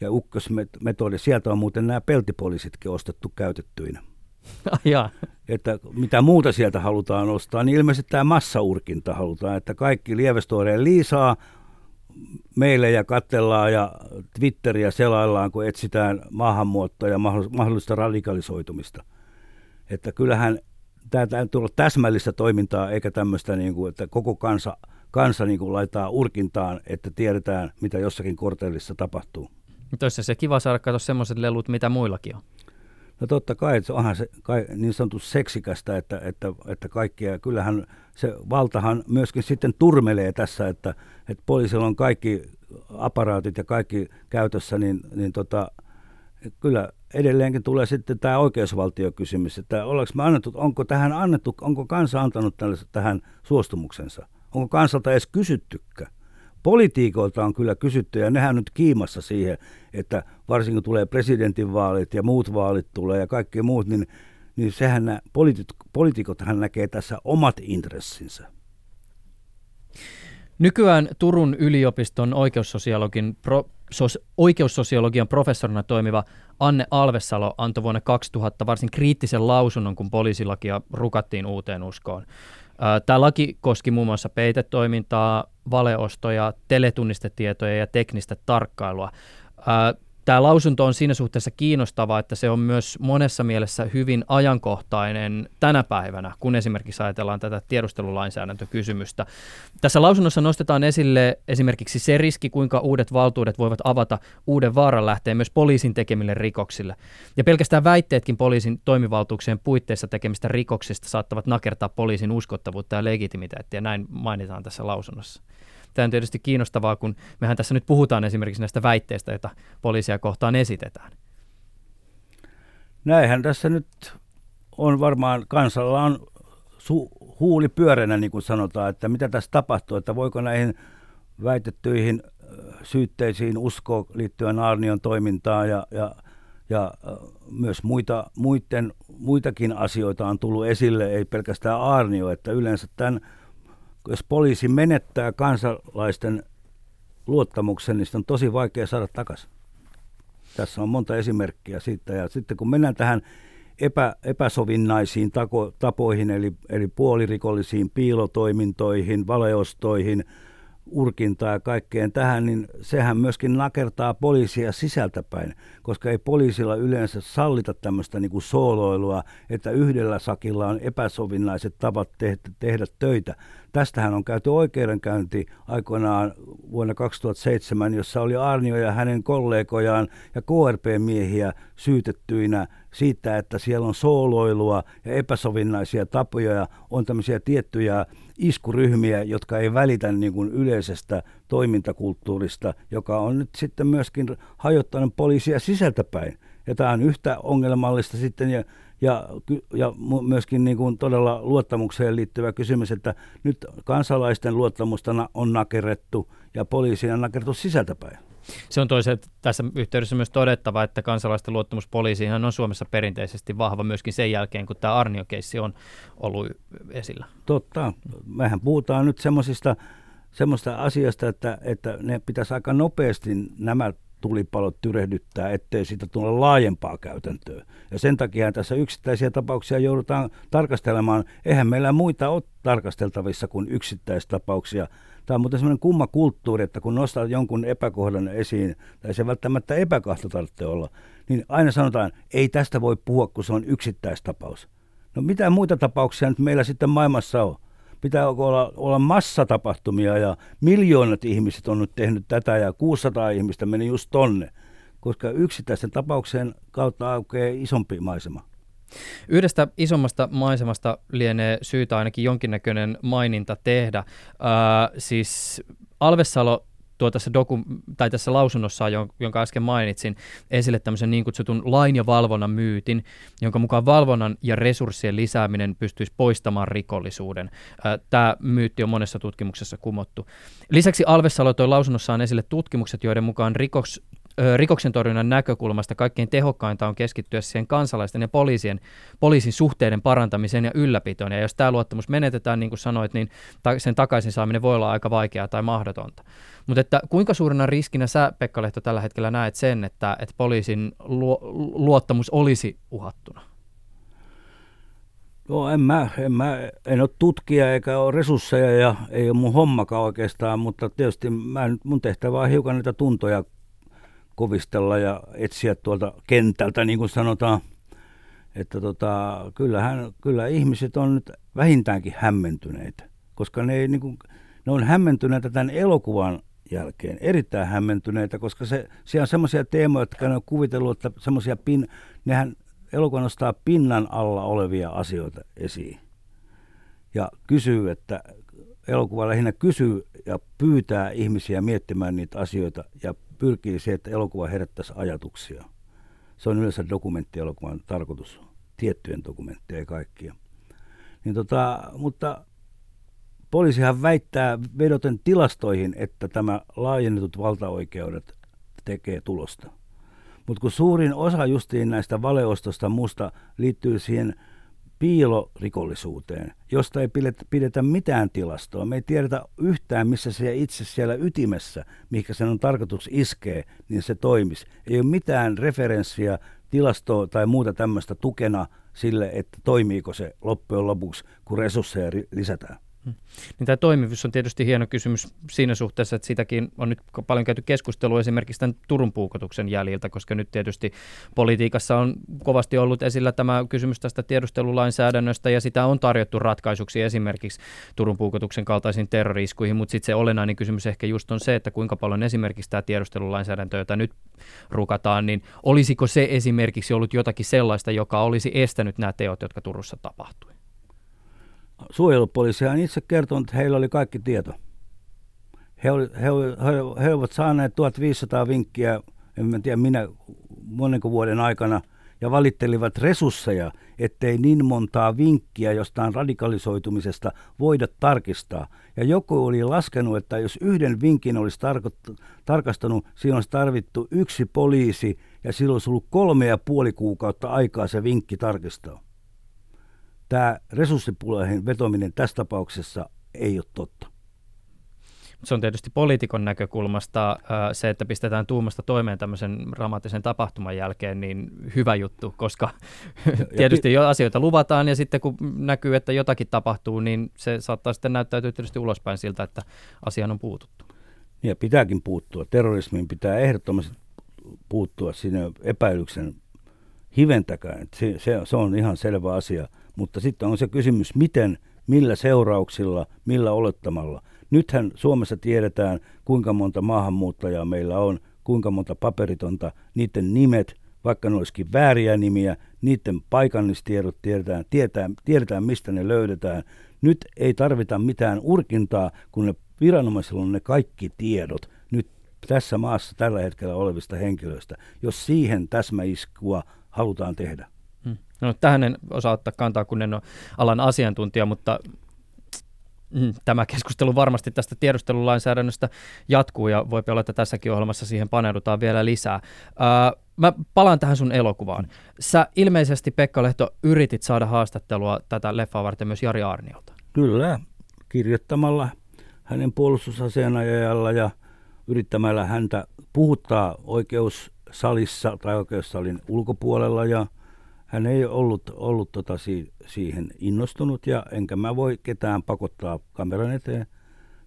ja ykkösmetodi. Sieltä on muuten nämä peltipoliisitkin ostettu käytettyinä. ja. Että mitä muuta sieltä halutaan ostaa, niin ilmeisesti tämä massaurkinta halutaan, että kaikki lievestooreen liisaa meille ja katsellaan ja Twitteriä selaillaan, kun etsitään maahanmuuttoa ja mahdollista radikalisoitumista. Että kyllähän tämä täytyy olla täsmällistä toimintaa, eikä tämmöistä, niin kuin, että koko kansa, kansa niin kuin laittaa urkintaan, että tiedetään, mitä jossakin kortellissa tapahtuu. Olisi se kiva saada katsoa semmoiset lelut, mitä muillakin on. No totta kai, se onhan se kai, niin sanottu seksikästä, että, että, että kaikkia, kyllähän se valtahan myöskin sitten turmelee tässä, että, että poliisilla on kaikki aparaatit ja kaikki käytössä, niin, niin tota, kyllä edelleenkin tulee sitten tämä oikeusvaltiokysymys, että me annettu, onko tähän annettu, onko kansa antanut tähän suostumuksensa? Onko kansalta edes kysyttykkä? Politiikoilta on kyllä kysytty ja nehän nyt kiimassa siihen, että varsinkin tulee presidentinvaalit ja muut vaalit tulee ja kaikki muut, niin, niin sehän nämä poliitikot, poliitikothan näkee tässä omat intressinsä. Nykyään Turun yliopiston oikeussosiologin pro, sos, oikeussosiologian professorina toimiva Anne Alvesalo antoi vuonna 2000 varsin kriittisen lausunnon, kun poliisilakia rukattiin uuteen uskoon. Tämä laki koski muun muassa peitetoimintaa, valeostoja, teletunnistetietoja ja teknistä tarkkailua. Tämä lausunto on siinä suhteessa kiinnostava, että se on myös monessa mielessä hyvin ajankohtainen tänä päivänä, kun esimerkiksi ajatellaan tätä tiedustelulainsäädäntökysymystä. Tässä lausunnossa nostetaan esille esimerkiksi se riski, kuinka uudet valtuudet voivat avata uuden vaaran lähteen myös poliisin tekemille rikoksille. Ja pelkästään väitteetkin poliisin toimivaltuuksien puitteissa tekemistä rikoksista saattavat nakertaa poliisin uskottavuutta ja legitimiteettiä, näin mainitaan tässä lausunnossa. Tämä on tietysti kiinnostavaa, kun mehän tässä nyt puhutaan esimerkiksi näistä väitteistä, joita poliisia kohtaan esitetään. Näinhän tässä nyt on varmaan, kansalla on su- huuli pyöränä, niin kuin sanotaan, että mitä tässä tapahtuu, että voiko näihin väitettyihin syytteisiin uskoa liittyen Arnion toimintaan ja, ja, ja myös muita, muiden, muitakin asioita on tullut esille, ei pelkästään Arnio, että yleensä tämän jos poliisi menettää kansalaisten luottamuksen, niin on tosi vaikea saada takaisin. Tässä on monta esimerkkiä siitä. Ja sitten kun mennään tähän epä, epäsovinnaisiin tako, tapoihin, eli, eli puolirikollisiin piilotoimintoihin, valeostoihin, urkintaa ja kaikkeen tähän, niin sehän myöskin nakertaa poliisia sisältäpäin, koska ei poliisilla yleensä sallita tämmöistä niin kuin sooloilua, että yhdellä sakilla on epäsovinnaiset tavat tehdä, tehdä töitä. Tästähän on käyty oikeudenkäynti aikoinaan vuonna 2007, jossa oli Arnio ja hänen kollegojaan ja KRP-miehiä syytettyinä siitä, että siellä on sooloilua ja epäsovinnaisia tapoja ja on tämmöisiä tiettyjä iskuryhmiä, jotka ei välitä niin kuin yleisestä toimintakulttuurista, joka on nyt sitten myöskin hajottanut poliisia sisältäpäin. Ja tämä on yhtä ongelmallista sitten ja ja, ja myöskin niin kuin todella luottamukseen liittyvä kysymys, että nyt kansalaisten luottamusta on nakerrettu ja poliisia on nakerrettu sisältäpäin. Se on toisaalta tässä yhteydessä myös todettava, että kansalaisten luottamus poliisiin on Suomessa perinteisesti vahva myöskin sen jälkeen, kun tämä Arnio-keissi on ollut esillä. Totta. Mehän puhutaan nyt semmoisista semmoista asiasta, että, että ne pitäisi aika nopeasti nämä tulipalot tyrehdyttää, ettei siitä tule laajempaa käytäntöä. Ja sen takia tässä yksittäisiä tapauksia joudutaan tarkastelemaan. Eihän meillä muita ole tarkasteltavissa kuin yksittäistapauksia. Tämä on muuten sellainen kumma kulttuuri, että kun nostaa jonkun epäkohdan esiin, tai se välttämättä epäkahto tarvitsee olla, niin aina sanotaan, ei tästä voi puhua, kun se on yksittäistapaus. No mitä muita tapauksia nyt meillä sitten maailmassa on? Pitää olla, olla massatapahtumia ja miljoonat ihmiset on nyt tehnyt tätä ja 600 ihmistä meni just tonne, koska yksittäisen tapauksen kautta aukeaa isompi maisema. Yhdestä isommasta maisemasta lienee syytä ainakin jonkinnäköinen maininta tehdä. Äh, siis Alvessalo tuo tässä, doku, tai tässä lausunnossa, jonka äsken mainitsin, esille tämmöisen niin kutsutun lain ja valvonnan myytin, jonka mukaan valvonnan ja resurssien lisääminen pystyisi poistamaan rikollisuuden. Tämä myytti on monessa tutkimuksessa kumottu. Lisäksi Alvessalo toi lausunnossaan esille tutkimukset, joiden mukaan rikos, rikoksen torjunnan näkökulmasta kaikkein tehokkainta on keskittyä siihen kansalaisten ja poliisien, poliisin suhteiden parantamiseen ja ylläpitoon. Ja jos tämä luottamus menetetään, niin kuin sanoit, niin sen takaisin saaminen voi olla aika vaikeaa tai mahdotonta. Mutta että kuinka suurena riskinä sä, Pekka Lehto, tällä hetkellä näet sen, että, että poliisin luo, luottamus olisi uhattuna? Joo, en mä, en mä, en ole tutkija eikä ole resursseja ja ei ole mun hommakaan oikeastaan, mutta tietysti mä, mun tehtävä on hiukan niitä tuntoja kovistella ja etsiä tuolta kentältä, niin kuin sanotaan. Että tota, kyllähän, kyllä ihmiset on nyt vähintäänkin hämmentyneitä, koska ne, ei, niin kuin, ne on hämmentyneitä tämän elokuvan jälkeen, erittäin hämmentyneitä, koska se, siellä on semmoisia teemoja, jotka ne on kuvitellut, että semmoisia pin, nehän elokuva nostaa pinnan alla olevia asioita esiin. Ja kysyy, että elokuva lähinnä kysyy ja pyytää ihmisiä miettimään niitä asioita ja pyrkii siihen, että elokuva herättäisi ajatuksia. Se on yleensä dokumenttielokuvan tarkoitus, tiettyjen dokumentteja kaikkia. Niin tota, mutta poliisihan väittää vedoten tilastoihin, että tämä laajennetut valtaoikeudet tekee tulosta. Mutta kun suurin osa justiin näistä valeostosta musta liittyy siihen piilorikollisuuteen, josta ei pidetä mitään tilastoa. Me ei tiedetä yhtään, missä se itse siellä ytimessä, mikä sen on tarkoitus iskee, niin se toimisi. Ei ole mitään referenssiä, tilastoa tai muuta tämmöistä tukena sille, että toimiiko se loppujen lopuksi, kun resursseja lisätään. Niin tämä toimivuus on tietysti hieno kysymys siinä suhteessa, että sitäkin on nyt paljon käyty keskustelua esimerkiksi tämän Turun puukotuksen jäljiltä, koska nyt tietysti politiikassa on kovasti ollut esillä tämä kysymys tästä tiedustelulainsäädännöstä ja sitä on tarjottu ratkaisuksi esimerkiksi Turun puukotuksen kaltaisiin terroriskuihin, mutta sitten se olennainen kysymys ehkä just on se, että kuinka paljon esimerkiksi tämä tiedustelulainsäädäntö, jota nyt rukataan, niin olisiko se esimerkiksi ollut jotakin sellaista, joka olisi estänyt nämä teot, jotka Turussa tapahtui? Suojelupoliisihan itse kertonut, että heillä oli kaikki tieto. He, oli, he, he, he ovat saaneet 1500 vinkkiä, en tiedä minä, monenko vuoden aikana, ja valittelivat resursseja, ettei niin montaa vinkkiä jostain radikalisoitumisesta voida tarkistaa. Ja joku oli laskenut, että jos yhden vinkin olisi tarko- tarkastanut, siinä olisi tarvittu yksi poliisi, ja silloin olisi ollut kolme ja puoli kuukautta aikaa se vinkki tarkistaa tämä resurssipuleen vetominen tässä tapauksessa ei ole totta. Se on tietysti poliitikon näkökulmasta se, että pistetään tuumasta toimeen tämmöisen dramaattisen tapahtuman jälkeen, niin hyvä juttu, koska tietysti jo asioita luvataan ja sitten kun näkyy, että jotakin tapahtuu, niin se saattaa sitten näyttäytyä tietysti ulospäin siltä, että asiaan on puututtu. Ja pitääkin puuttua. Terrorismiin pitää ehdottomasti puuttua sinne epäilyksen hiventäkään. Se, se, se on ihan selvä asia. Mutta sitten on se kysymys, miten, millä seurauksilla, millä olettamalla. Nythän Suomessa tiedetään, kuinka monta maahanmuuttajaa meillä on, kuinka monta paperitonta, niiden nimet, vaikka ne olisikin vääriä nimiä, niiden paikallistiedot tiedetään, tiedetään, tiedetään mistä ne löydetään. Nyt ei tarvita mitään urkintaa, kun ne viranomaisilla on ne kaikki tiedot nyt tässä maassa tällä hetkellä olevista henkilöistä, jos siihen täsmäiskua halutaan tehdä. No, tähän en osaa ottaa kantaa, kun en ole alan asiantuntija, mutta mm, tämä keskustelu varmasti tästä tiedustelulainsäädännöstä jatkuu ja voi olla, että tässäkin ohjelmassa siihen paneudutaan vielä lisää. Öö, mä palaan tähän sun elokuvaan. Sä ilmeisesti, Pekka Lehto, yritit saada haastattelua tätä leffaa varten myös Jari Arniolta. Kyllä, kirjoittamalla hänen puolustusasianajajalla ja yrittämällä häntä puhuttaa oikeussalissa tai oikeussalin ulkopuolella ja hän ei ollut, ollut tota si, siihen innostunut ja enkä mä voi ketään pakottaa kameran eteen.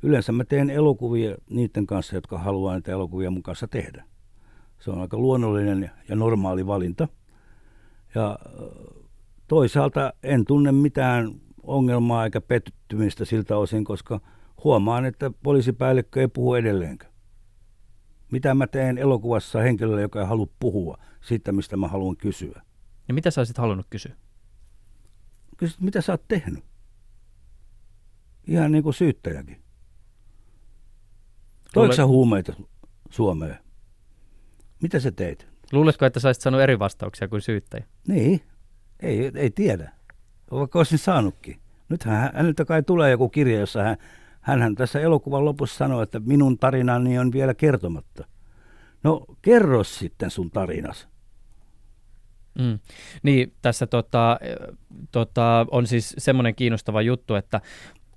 Yleensä mä teen elokuvia niiden kanssa, jotka haluaa niitä elokuvia mun kanssa tehdä. Se on aika luonnollinen ja normaali valinta. Ja toisaalta en tunne mitään ongelmaa eikä pettymistä siltä osin, koska huomaan, että poliisipäällikkö ei puhu edelleenkään. Mitä mä teen elokuvassa henkilölle, joka ei halua puhua siitä, mistä mä haluan kysyä? Ja mitä sä olisit halunnut kysyä? Kysyt, mitä sä oot tehnyt? Ihan niin kuin syyttäjäkin. Toiko sä huumeita Suomeen? Mitä sä teit? Luuletko, että sä olisit saanut eri vastauksia kuin syyttäjä? Niin, ei, ei tiedä. Vaikka olisin saanutkin. Nythän häneltä kai tulee joku kirja, jossa hän, hänhän tässä elokuvan lopussa sanoi, että minun tarinani on vielä kertomatta. No kerro sitten sun tarinas. Mm. Niin, tässä tota, tota, on siis semmoinen kiinnostava juttu, että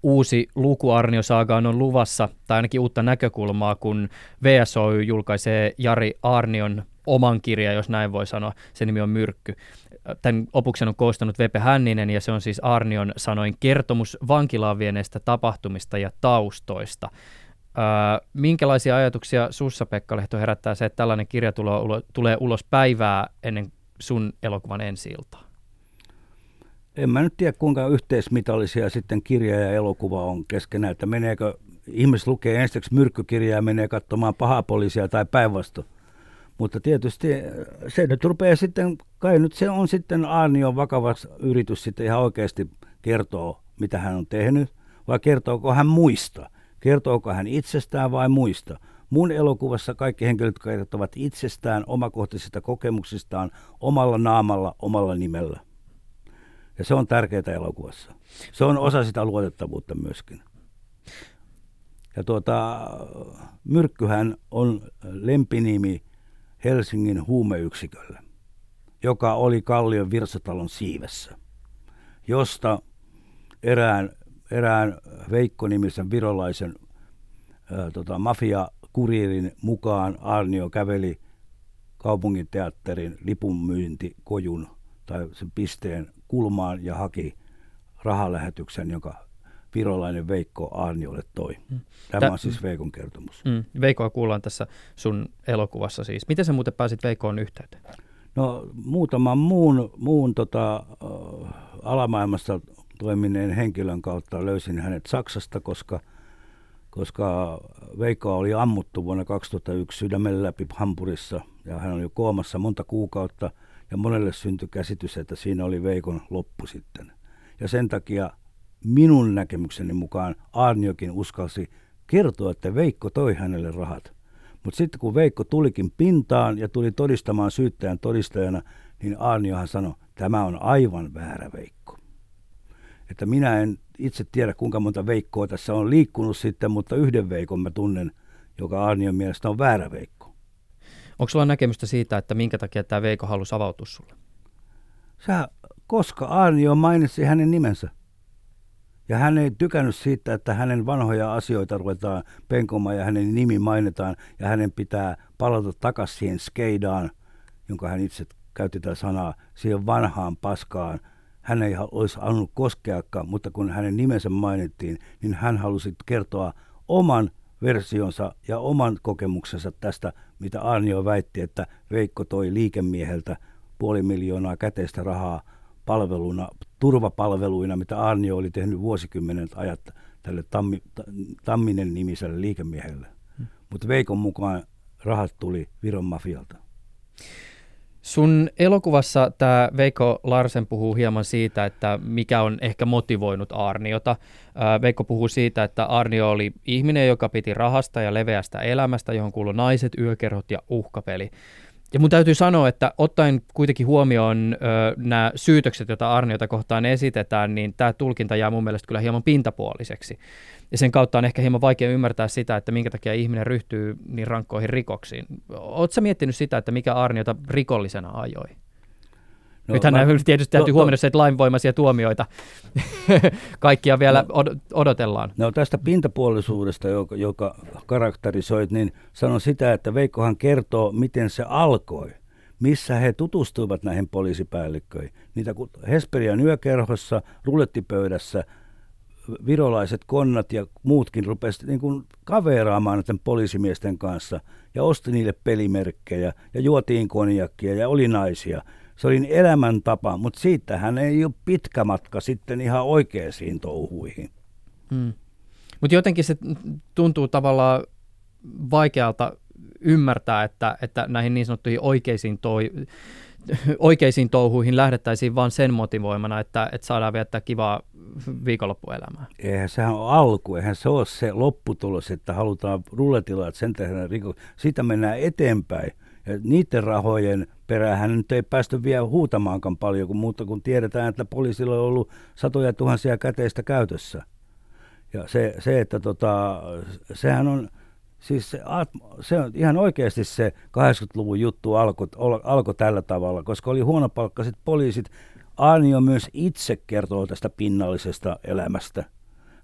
uusi luku Arnio Saagaan on luvassa, tai ainakin uutta näkökulmaa, kun VSO julkaisee Jari Arnion oman kirjan, jos näin voi sanoa. Se nimi on Myrkky. Tämän opuksen on koostanut Vepe Hänninen, ja se on siis Arnion sanoin kertomus vankilaan vieneistä tapahtumista ja taustoista. Öö, minkälaisia ajatuksia sussa, Pekka Lehto, herättää se, että tällainen kirja tulee ulos päivää ennen sun elokuvan ensi -iltaa? En mä nyt tiedä, kuinka yhteismitallisia sitten kirja ja elokuva on keskenään, että meneekö, ihmiset lukee ensiksi myrkkykirjaa ja menee katsomaan pahapoliisia tai päinvastoin. Mutta tietysti se nyt rupeaa sitten, kai nyt se on sitten Arnion vakava yritys sitten ihan oikeasti kertoo, mitä hän on tehnyt, vai kertooko hän muista? Kertooko hän itsestään vai muista? Mun elokuvassa kaikki henkilöt kertovat itsestään, omakohtaisista kokemuksistaan, omalla naamalla, omalla nimellä. Ja se on tärkeää elokuvassa. Se on osa sitä luotettavuutta myöskin. Ja tuota, Myrkkyhän on lempinimi Helsingin huumeyksikölle, joka oli Kallion Virsatalon siivessä, josta erään, erään Veikko-nimisen virolaisen ää, tota, mafia kuriirin mukaan Arnio käveli kaupunginteatterin lipunmyyntikojun tai sen pisteen kulmaan ja haki rahalähetyksen, joka virolainen Veikko Aarniolle toi. Mm. Tämä Tä, on siis Veikon kertomus. Mm, Veikkoa kuullaan tässä sun elokuvassa siis. Miten sä muuten pääsit Veikkoon yhteyteen? No muutaman muun, muun tota, alamaailmassa toimineen henkilön kautta löysin hänet Saksasta, koska, koska Veikko oli ammuttu vuonna 2001 sydämen läpi Hampurissa ja hän oli koomassa monta kuukautta ja monelle syntyi käsitys, että siinä oli Veikon loppu sitten. Ja sen takia minun näkemykseni mukaan Arniokin uskalsi kertoa, että Veikko toi hänelle rahat. Mutta sitten kun Veikko tulikin pintaan ja tuli todistamaan syyttäjän todistajana, niin Arniohan sanoi, tämä on aivan väärä Veikko. Että minä en itse tiedä, kuinka monta Veikkoa tässä on liikkunut sitten, mutta yhden Veikon mä tunnen, joka Arnion mielestä on väärä Veikko. Onko sulla näkemystä siitä, että minkä takia tämä Veikko halusi avautua sulle? Sä, koska Arnio mainitsi hänen nimensä. Ja hän ei tykännyt siitä, että hänen vanhoja asioita ruvetaan penkomaan ja hänen nimi mainitaan ja hänen pitää palata takaisin siihen skeidaan, jonka hän itse käytti tätä sanaa, siihen vanhaan paskaan. Hän ei olisi halunnut koskeakaan, mutta kun hänen nimensä mainittiin, niin hän halusi kertoa oman versionsa ja oman kokemuksensa tästä, mitä Arnio väitti, että Veikko toi liikemieheltä puoli miljoonaa käteistä rahaa palveluna, turvapalveluina, mitä Arnio oli tehnyt vuosikymmenen ajat tälle Tammi, Tamminen nimiselle liikemiehelle. Hmm. Mutta Veikon mukaan rahat tuli Viron mafialta. Sun elokuvassa tämä Veikko Larsen puhuu hieman siitä, että mikä on ehkä motivoinut Arniota. Veikko puhuu siitä, että Arnio oli ihminen, joka piti rahasta ja leveästä elämästä, johon kuului naiset, yökerhot ja uhkapeli. Ja mun täytyy sanoa, että ottaen kuitenkin huomioon nämä syytökset, joita Arniota kohtaan esitetään, niin tämä tulkinta jää mun mielestä kyllä hieman pintapuoliseksi. Ja sen kautta on ehkä hieman vaikea ymmärtää sitä, että minkä takia ihminen ryhtyy niin rankkoihin rikoksiin. Oletko miettinyt sitä, että mikä Arniota rikollisena ajoi? No, Nythän mä, tietysti täytyy no, huomioida se, että lainvoimaisia tuomioita kaikkia vielä no, odotellaan. No tästä pintapuolisuudesta, joka, joka karakterisoit, niin sanon sitä, että Veikkohan kertoo, miten se alkoi. Missä he tutustuivat näihin poliisipäällikköihin. Niitä Hesperian yökerhossa, rulettipöydässä, virolaiset konnat ja muutkin rupesivat niin kuin kaveraamaan näiden poliisimiesten kanssa ja osti niille pelimerkkejä ja juotiin konjakkia ja oli naisia – se oli elämäntapa, mutta siitähän ei ole pitkä matka sitten ihan oikeisiin touhuihin. Hmm. Mutta jotenkin se tuntuu tavallaan vaikealta ymmärtää, että, että näihin niin sanottuihin oikeisiin, toi, oikeisiin touhuihin lähdettäisiin vain sen motivoimana, että, että saadaan viettää kivaa viikonloppuelämää. Eihän sehän ole alku, eihän se ole se lopputulos, että halutaan rulletilla, että sen tehdään riko. Siitä mennään eteenpäin. Niiden rahojen perään nyt ei päästy vielä huutamaankaan paljon, kun muuta kun tiedetään, että poliisilla on ollut satoja tuhansia käteistä käytössä. Ja se, se että tota, sehän on, siis se, se on ihan oikeasti se 80-luvun juttu alkoi alko tällä tavalla, koska oli huonopalkkaiset poliisit. Arnio myös itse kertoo tästä pinnallisesta elämästä.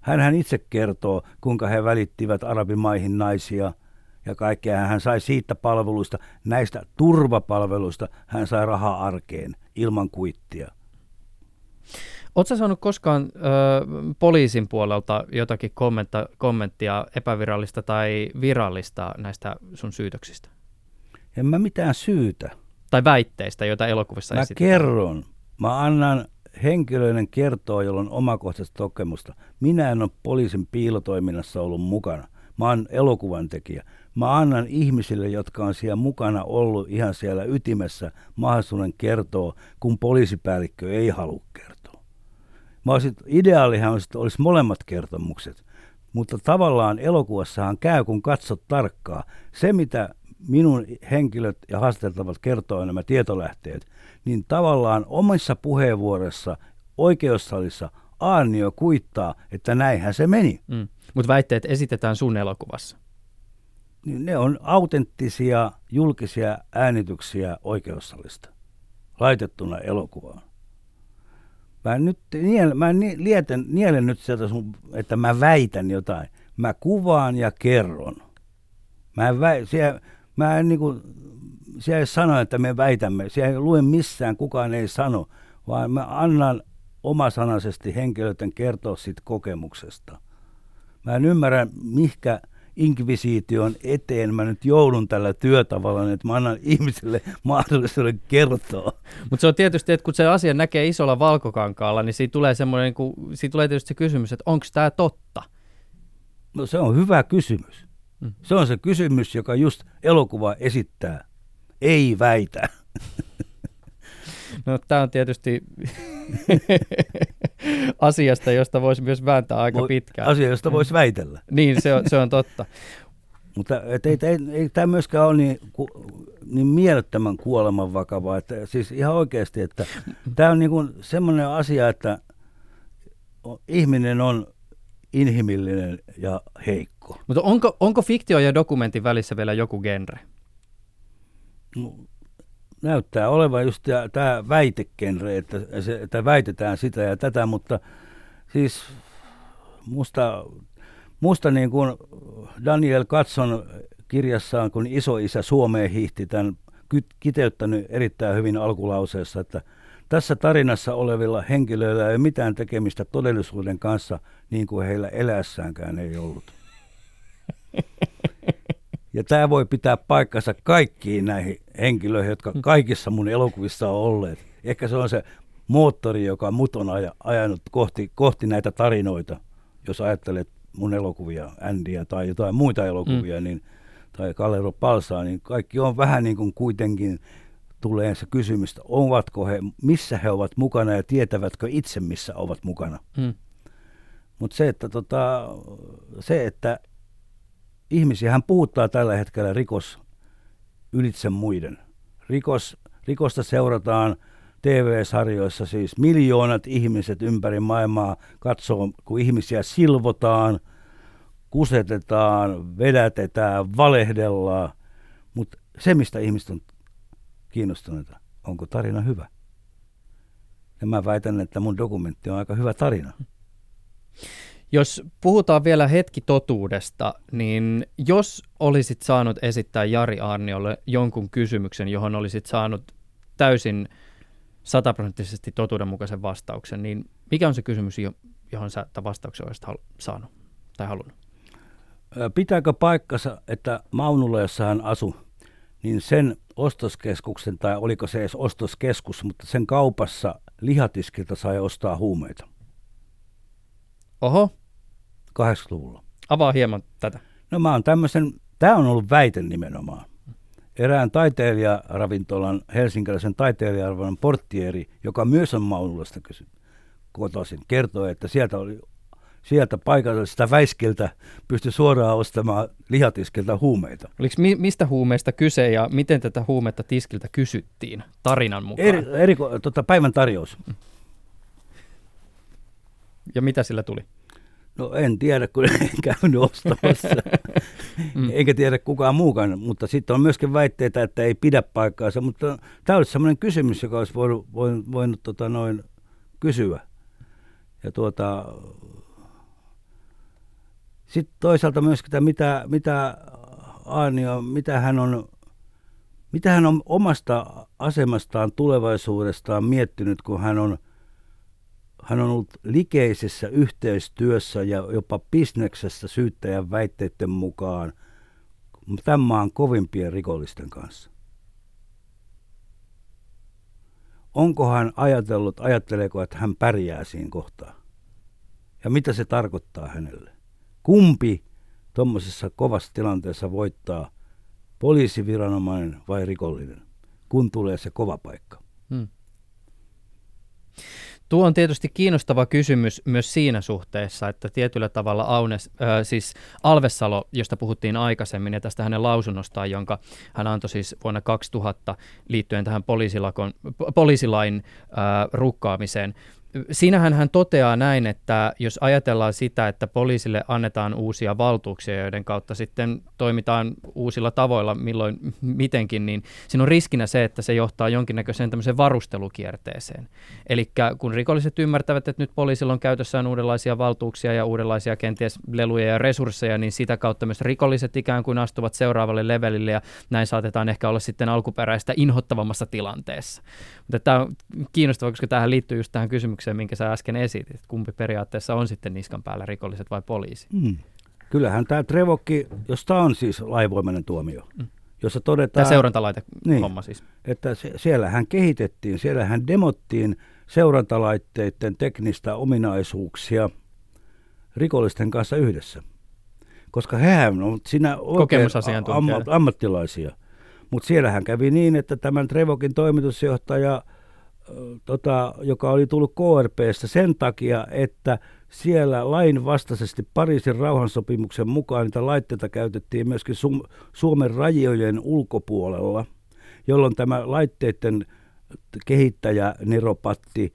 Hänhän itse kertoo, kuinka he välittivät arabimaihin naisia – ja kaikkea. Hän sai siitä palveluista, näistä turvapalveluista, hän sai rahaa arkeen ilman kuittia. Oletko saanut koskaan ö, poliisin puolelta jotakin kommenta, kommenttia epävirallista tai virallista näistä sun syytöksistä? En mä mitään syytä. Tai väitteistä, joita elokuvissa Mä esitetään. kerron. Mä annan henkilöiden kertoa, jolla on omakohtaista kokemusta. Minä en ole poliisin piilotoiminnassa ollut mukana. Mä oon elokuvan tekijä mä annan ihmisille, jotka on siellä mukana ollut ihan siellä ytimessä, mahdollisuuden kertoa, kun poliisipäällikkö ei halua kertoa. Mä olisin, ideaalihan olisi, että olisi molemmat kertomukset, mutta tavallaan elokuvassahan käy, kun katsot tarkkaa. Se, mitä minun henkilöt ja haastateltavat kertoo nämä tietolähteet, niin tavallaan omissa puheenvuoroissa oikeussalissa Aarnio kuittaa, että näinhän se meni. Mm. Mutta väitteet esitetään sun elokuvassa niin ne on autenttisia julkisia äänityksiä oikeussalista laitettuna elokuvaan. Mä nyt niel, mä lieten, nielen nyt sieltä sun, että mä väitän jotain. Mä kuvaan ja kerron. Mä väi, siellä, mä en niinku, siellä ei sano, että me väitämme. Siellä ei lue missään, kukaan ei sano, vaan mä annan omasanaisesti henkilöiden kertoa siitä kokemuksesta. Mä en ymmärrä, mihkä inkvisiition eteen mä nyt joudun tällä työtavalla, että mä annan ihmisille mahdollisuuden kertoa. Mutta se on tietysti, että kun se asia näkee isolla valkokankaalla, niin siitä tulee, semmoinen, niin siitä tulee tietysti se kysymys, että onko tämä totta? No se on hyvä kysymys. Mm. Se on se kysymys, joka just elokuva esittää. Ei väitä. No tämä on tietysti asiasta, josta voisi myös vääntää aika pitkään. Asia, josta voisi väitellä. niin, se on, se on totta. Mutta et ei, ei, ei tämä myöskään ole niin, ku, niin mielettömän kuoleman vakavaa. Että, siis ihan oikeasti, että tämä on niin kuin semmoinen asia, että ihminen on inhimillinen ja heikko. Mutta onko, onko fiktio ja dokumentin välissä vielä joku genre? No, näyttää olevan just tämä väitekenre, että, se, että väitetään sitä ja tätä, mutta siis musta, musta niin kuin Daniel Katson kirjassaan, kun isoisä Suomeen hiihti tämän kiteyttänyt erittäin hyvin alkulauseessa, että tässä tarinassa olevilla henkilöillä ei ole mitään tekemistä todellisuuden kanssa, niin kuin heillä elässäänkään ei ollut. Ja tämä voi pitää paikkansa kaikkiin näihin henkilöihin, jotka kaikissa mun elokuvissa on olleet. Ehkä se on se moottori, joka mut on ajanut kohti, kohti näitä tarinoita. Jos ajattelet mun elokuvia, Andyä tai jotain muita elokuvia, mm. niin, tai Kalero Palsaa, niin kaikki on vähän niin kuin kuitenkin tulee se kysymys, että ovatko he, missä he ovat mukana ja tietävätkö itse, missä ovat mukana. Mm. Mutta se, että tota, se, että ihmisiä puhuttaa tällä hetkellä rikos ylitse muiden. Rikos, rikosta seurataan TV-sarjoissa siis miljoonat ihmiset ympäri maailmaa katsoo, kun ihmisiä silvotaan, kusetetaan, vedätetään, valehdellaan. Mutta se, mistä ihmiset on kiinnostuneita, onko tarina hyvä? Ja mä väitän, että mun dokumentti on aika hyvä tarina. Jos puhutaan vielä hetki totuudesta, niin jos olisit saanut esittää Jari Arniolle jonkun kysymyksen, johon olisit saanut täysin sataprosenttisesti totuudenmukaisen vastauksen, niin mikä on se kysymys, johon sä tämän vastauksen olisit halu- saanut tai halunnut? Pitääkö paikkansa, että Maunulla, jossa hän asui, niin sen ostoskeskuksen, tai oliko se edes ostoskeskus, mutta sen kaupassa lihatiskiltä sai ostaa huumeita? Oho. 80-luvulla. Avaa hieman tätä. No mä oon tämmöisen, tämä on ollut väite nimenomaan. Erään taiteilijaravintolan, helsinkiläisen taiteilijaravintolan portieri, joka myös on Maunulasta kotoisin, kertoi, että sieltä oli sieltä paikallisesta väiskiltä pystyi suoraan ostamaan lihatiskiltä huumeita. Oliko mi- mistä huumeista kyse ja miten tätä huumetta tiskiltä kysyttiin tarinan mukaan? Eri, eri, tota, päivän tarjous. Ja mitä sillä tuli? No en tiedä, kun en käynyt ostamassa. mm. Eikä tiedä kukaan muukaan, mutta sitten on myöskin väitteitä, että ei pidä paikkaansa. Mutta tämä olisi sellainen kysymys, joka olisi voinut, voinut, voinut tota noin kysyä. Ja tuota, sitten toisaalta myöskin, että mitä, mitä Aarnio, mitä hän on mitä hän on omasta asemastaan tulevaisuudestaan miettinyt, kun hän on – hän on ollut likeisessä yhteistyössä ja jopa bisneksessä syyttäjän väitteiden mukaan tämän maan kovimpien rikollisten kanssa. Onko hän ajatellut, ajatteleeko, että hän pärjää siinä kohtaa? Ja mitä se tarkoittaa hänelle? Kumpi tuommoisessa kovassa tilanteessa voittaa, poliisiviranomainen vai rikollinen, kun tulee se kova paikka? Hmm. Tuo on tietysti kiinnostava kysymys myös siinä suhteessa, että tietyllä tavalla Aunes, äh, siis Alvessalo, josta puhuttiin aikaisemmin, ja tästä hänen lausunnostaan, jonka hän antoi siis vuonna 2000 liittyen tähän poliisilain äh, rukkaamiseen, Siinähän hän toteaa näin, että jos ajatellaan sitä, että poliisille annetaan uusia valtuuksia, joiden kautta sitten toimitaan uusilla tavoilla milloin mitenkin, niin siinä on riskinä se, että se johtaa jonkinnäköiseen tämmöiseen varustelukierteeseen. Eli kun rikolliset ymmärtävät, että nyt poliisilla on käytössään uudenlaisia valtuuksia ja uudenlaisia kenties leluja ja resursseja, niin sitä kautta myös rikolliset ikään kuin astuvat seuraavalle levelille ja näin saatetaan ehkä olla sitten alkuperäistä inhottavammassa tilanteessa. Mutta tämä on kiinnostavaa, koska tähän liittyy just tähän kysymykseen, kysymykseen, minkä sä äsken esitit, että kumpi periaatteessa on sitten niskan päällä rikolliset vai poliisi. Mm. Kyllähän tämä Trevokki, jos tämä on siis laivoimainen tuomio, mm. jossa todetaan... Tämä seurantalaite niin, homma siis. Että se, siellähän kehitettiin, siellähän demottiin seurantalaitteiden teknistä ominaisuuksia rikollisten kanssa yhdessä. Koska hehän on siinä oikein amma, ammattilaisia. Mutta siellähän kävi niin, että tämän Trevokin toimitusjohtaja, tota, joka oli tullut KRPstä sen takia, että siellä lain vastaisesti Pariisin rauhansopimuksen mukaan niitä laitteita käytettiin myöskin Su- Suomen rajojen ulkopuolella, jolloin tämä laitteiden kehittäjä Neropatti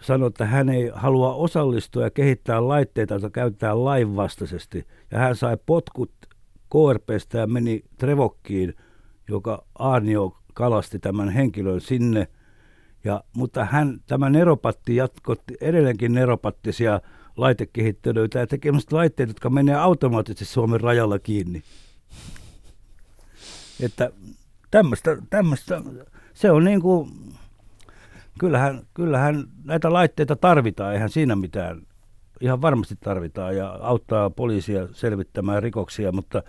sanoi, että hän ei halua osallistua ja kehittää laitteita, joita käytetään lainvastaisesti. Ja hän sai potkut KRPstä ja meni Trevokkiin, joka Aarnio kalasti tämän henkilön sinne. Ja, mutta hän, tämä Neropatti jatkotti edelleenkin neropattisia laitekehittelyitä ja tekemästä laitteita, jotka menee automaattisesti Suomen rajalla kiinni. Että tämmöistä, tämmöistä se on niin kuin, kyllähän, kyllähän näitä laitteita tarvitaan, eihän siinä mitään, ihan varmasti tarvitaan ja auttaa poliisia selvittämään rikoksia, mutta,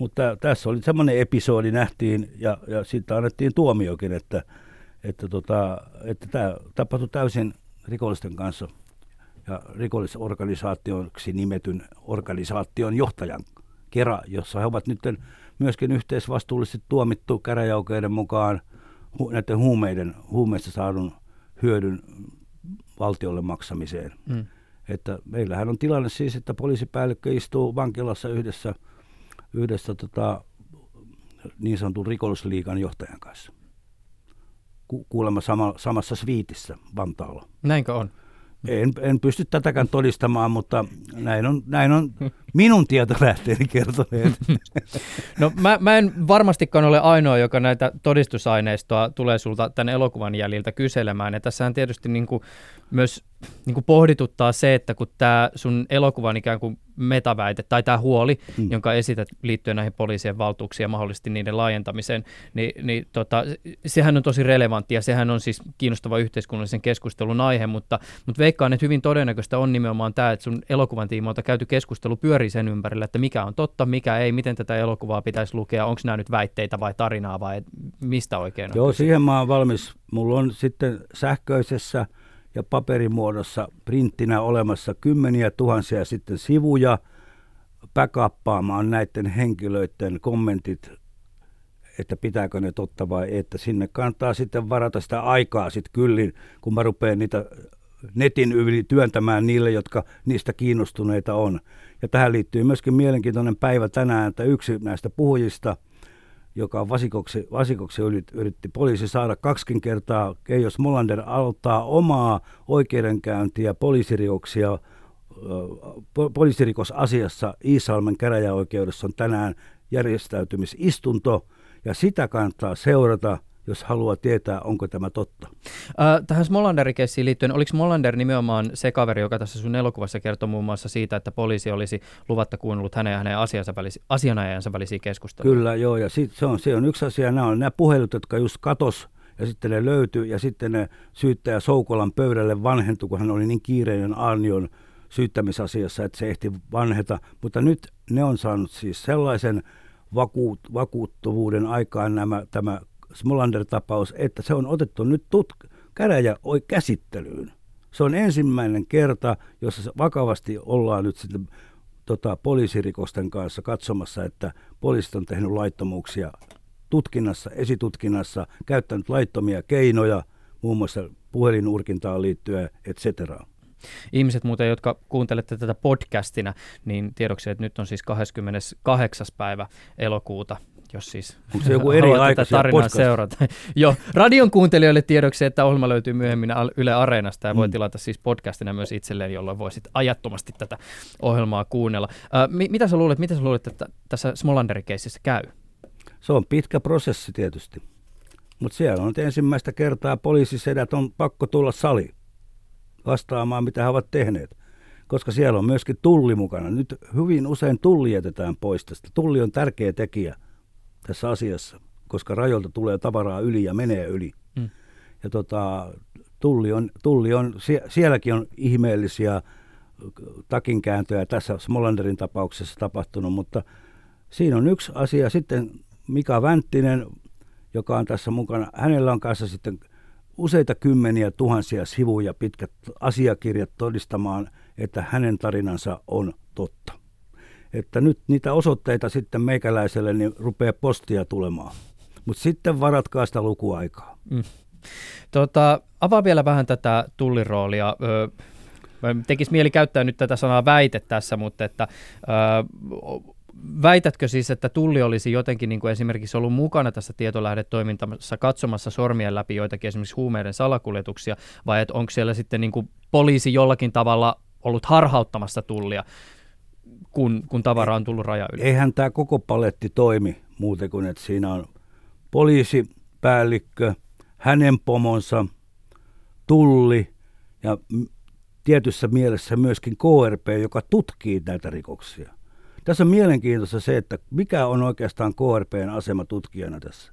mutta tässä oli semmoinen episodi nähtiin ja, ja siitä annettiin tuomiokin, että, että, tota, että tämä tapahtui täysin rikollisten kanssa ja rikollisorganisaatioksi nimetyn organisaation johtajan kera, jossa he ovat nyt myöskin yhteisvastuullisesti tuomittu käräjäoikeuden mukaan – hu, näiden huumeiden, huumeista saadun hyödyn valtiolle maksamiseen. Mm. Että meillähän on tilanne siis, että poliisipäällikkö istuu vankilassa yhdessä, yhdessä tota, niin sanotun rikollisliikan johtajan kanssa. Ku, kuulemma sama, samassa sviitissä Vantaalla. Näinkö on? En, en pysty tätäkään todistamaan, mutta näin on, näin on minun tietolähteeni kertoneet. No mä, mä en varmastikaan ole ainoa, joka näitä todistusaineistoa tulee sulta tämän elokuvan jäljiltä kyselemään. Ja tässähän tietysti niin kuin myös niin kuin pohdituttaa se, että kun tämä sun elokuvan ikään kuin metaväite tai tämä huoli, mm. jonka esität liittyen näihin poliisien valtuuksiin ja mahdollisesti niiden laajentamiseen, niin, niin tota, sehän on tosi relevantti ja sehän on siis kiinnostava yhteiskunnallisen keskustelun aihe, mutta, mutta veikkaan, että hyvin todennäköistä on nimenomaan tämä, että sun elokuvan tiimoilta käyty keskustelu pyörii sen ympärillä, että mikä on totta, mikä ei, miten tätä elokuvaa pitäisi lukea, onko nämä nyt väitteitä vai tarinaa vai mistä oikein on Joo, siihen mä oon valmis. Mulla on sitten sähköisessä ja paperimuodossa printtinä olemassa kymmeniä tuhansia sitten sivuja backuppaamaan näiden henkilöiden kommentit, että pitääkö ne totta vai että sinne kannattaa sitten varata sitä aikaa sitten kyllin, kun mä rupean niitä netin yli työntämään niille, jotka niistä kiinnostuneita on. Ja tähän liittyy myöskin mielenkiintoinen päivä tänään, että yksi näistä puhujista – joka vasikoksi, vasikoksi yritti poliisi saada kaksikin kertaa. Keijos Molander aloittaa omaa oikeudenkäyntiä poliisirikoksia poliisirikosasiassa Iisalmen käräjäoikeudessa on tänään järjestäytymisistunto ja sitä kannattaa seurata – jos haluaa tietää, onko tämä totta. Äh, tähän Smolanderin keissiin liittyen, oliko Smolander nimenomaan se kaveri, joka tässä sun elokuvassa kertoi muun muassa siitä, että poliisi olisi luvatta kuunnellut hänen ja hänen asiansa välisi, asianajajansa välisiä keskusteluja? Kyllä, joo, ja sit, se, on, se on yksi asia. Nämä on nämä puhelut, jotka just katos ja sitten ne löytyi ja sitten ne syyttäjä Soukolan pöydälle vanhentui, kun hän oli niin kiireinen Arnion syyttämisasiassa, että se ehti vanheta. Mutta nyt ne on saanut siis sellaisen vakuut, vakuuttuvuuden aikaan nämä, tämä Smolander-tapaus, että se on otettu nyt tut- käräjä käsittelyyn. Se on ensimmäinen kerta, jossa vakavasti ollaan nyt sitten tota, poliisirikosten kanssa katsomassa, että poliisit on tehnyt laittomuuksia tutkinnassa, esitutkinnassa, käyttänyt laittomia keinoja, muun muassa puhelinurkintaan liittyen, etc. Ihmiset muuten, jotka kuuntelette tätä podcastina, niin tiedoksi, että nyt on siis 28. päivä elokuuta jos siis Onko se joku eri aika tarinaa seurata. Joo, radion kuuntelijoille tiedoksi, että ohjelma löytyy myöhemmin Yle Areenasta ja mm. voi tilata siis podcastina myös itselleen, jolloin voisit ajattomasti tätä ohjelmaa kuunnella. Äh, mi- mitä sä luulet, mitä sä luulet, että tässä Smolanderin keississä käy? Se on pitkä prosessi tietysti, mutta siellä on ensimmäistä kertaa poliisisedät on pakko tulla sali vastaamaan, mitä he ovat tehneet koska siellä on myöskin tulli mukana. Nyt hyvin usein tulli jätetään pois tästä. Tulli on tärkeä tekijä tässä asiassa, koska rajoilta tulee tavaraa yli ja menee yli. Mm. Ja tota, Tulli on, tulli on, sielläkin on ihmeellisiä takinkääntöjä tässä Smolanderin tapauksessa tapahtunut, mutta siinä on yksi asia. Sitten Mika Vänttinen, joka on tässä mukana, hänellä on kanssa sitten useita kymmeniä tuhansia sivuja pitkät asiakirjat todistamaan, että hänen tarinansa on totta. Että nyt niitä osoitteita sitten meikäläiselle niin rupeaa postia tulemaan. Mutta sitten varatkaa sitä lukuaikaa. Mm. Tota, avaa vielä vähän tätä tulliroolia. Öö, tekisi mieli käyttää nyt tätä sanaa väite tässä, mutta että öö, väitätkö siis, että Tulli olisi jotenkin niin kuin esimerkiksi ollut mukana tässä tietolähdetoimintassa katsomassa sormien läpi joitakin esimerkiksi huumeiden salakuljetuksia, vai että onko siellä sitten niin kuin poliisi jollakin tavalla ollut harhauttamassa Tullia, kun, kun tavara on tullut raja yli? Eihän tämä koko paletti toimi muuten kuin, että siinä on poliisipäällikkö, hänen pomonsa, Tulli ja tietyssä mielessä myöskin KRP, joka tutkii näitä rikoksia. Tässä on mielenkiintoista se, että mikä on oikeastaan KRPn asema tutkijana tässä.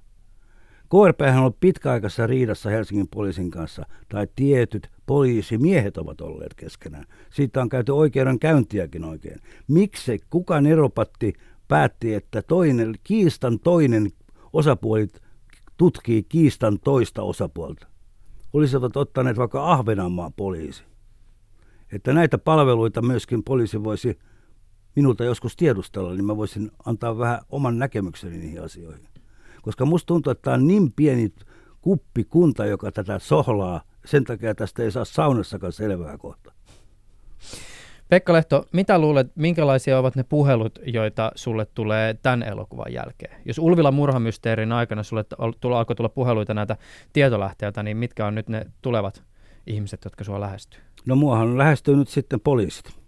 KRP on ollut pitkäaikaisessa riidassa Helsingin poliisin kanssa, tai tietyt poliisimiehet ovat olleet keskenään. Siitä on käyty oikeudenkäyntiäkin oikein. Miksi kuka neropatti päätti, että toinen, kiistan toinen osapuoli tutkii kiistan toista osapuolta? Olisivat ottaneet vaikka Ahvenanmaan poliisi. Että näitä palveluita myöskin poliisi voisi minulta joskus tiedustella, niin mä voisin antaa vähän oman näkemykseni niihin asioihin. Koska musta tuntuu, että tämä on niin pieni kuppikunta, joka tätä sohlaa. Sen takia tästä ei saa saunassakaan selvää kohta. Pekka Lehto, mitä luulet, minkälaisia ovat ne puhelut, joita sulle tulee tämän elokuvan jälkeen? Jos Ulvila murhamysteerin aikana sulle tulla, alkoi tulla puheluita näitä tietolähteiltä, niin mitkä on nyt ne tulevat ihmiset, jotka sua lähestyy? No muahan on lähestynyt sitten poliisit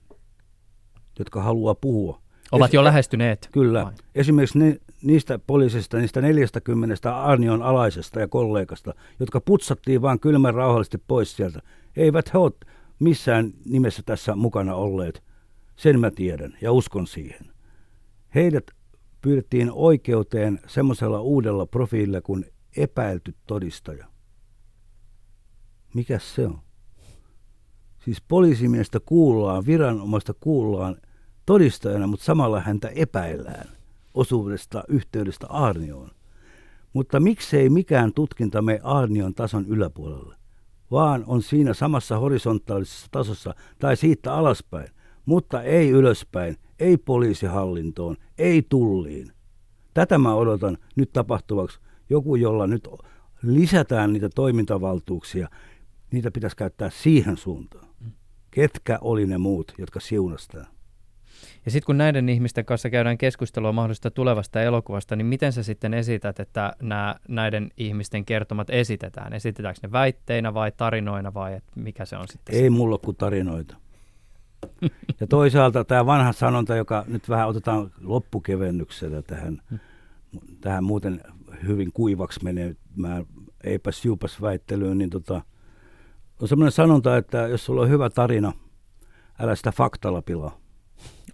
jotka haluaa puhua. Ovat jo lähestyneet. Kyllä. Vai? Esimerkiksi ne, niistä poliisista, niistä 40 Arnion alaisesta ja kollegasta, jotka putsattiin vain kylmän rauhallisesti pois sieltä, eivät he ole missään nimessä tässä mukana olleet. Sen mä tiedän ja uskon siihen. Heidät pyydettiin oikeuteen semmoisella uudella profiililla kuin epäilty todistaja. Mikä se on? Siis poliisimiestä kuullaan, viranomaista kuullaan todistajana, mutta samalla häntä epäillään osuudesta yhteydestä Aarnioon. Mutta miksei mikään tutkinta mene Aarnion tason yläpuolelle, vaan on siinä samassa horisontaalisessa tasossa tai siitä alaspäin, mutta ei ylöspäin, ei poliisihallintoon, ei tulliin. Tätä mä odotan nyt tapahtuvaksi joku, jolla nyt lisätään niitä toimintavaltuuksia, niitä pitäisi käyttää siihen suuntaan. Ketkä oli ne muut, jotka siunastaan? Ja sitten kun näiden ihmisten kanssa käydään keskustelua mahdollisesta tulevasta elokuvasta, niin miten sä sitten esität, että nämä, näiden ihmisten kertomat esitetään? Esitetäänkö ne väitteinä vai tarinoina vai et mikä se on sitten? Ei mulla kuin tarinoita. ja toisaalta tämä vanha sanonta, joka nyt vähän otetaan loppukevennyksellä tähän, tähän muuten hyvin kuivaksi menee, mä eipäs juupas väittelyyn, niin tota, on semmoinen sanonta, että jos sulla on hyvä tarina, älä sitä faktalla pilaa.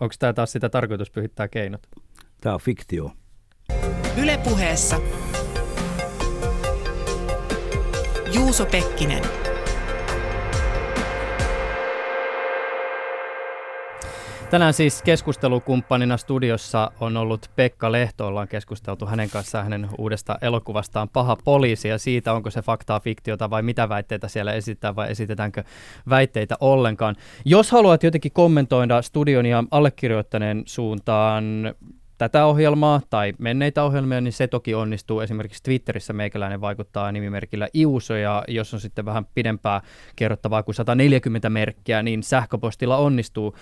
Onko tämä taas sitä tarkoitus pyhittää keinot? Tämä on fiktio. Ylepuheessa Juuso Pekkinen. Tänään siis keskustelukumppanina studiossa on ollut Pekka Lehto. Ollaan keskusteltu hänen kanssaan hänen uudesta elokuvastaan Paha poliisi ja siitä, onko se faktaa, fiktiota vai mitä väitteitä siellä esitetään vai esitetäänkö väitteitä ollenkaan. Jos haluat jotenkin kommentoida studion ja allekirjoittaneen suuntaan tätä ohjelmaa tai menneitä ohjelmia, niin se toki onnistuu. Esimerkiksi Twitterissä meikäläinen vaikuttaa nimimerkillä Iuso, ja jos on sitten vähän pidempää kerrottavaa kuin 140 merkkiä, niin sähköpostilla onnistuu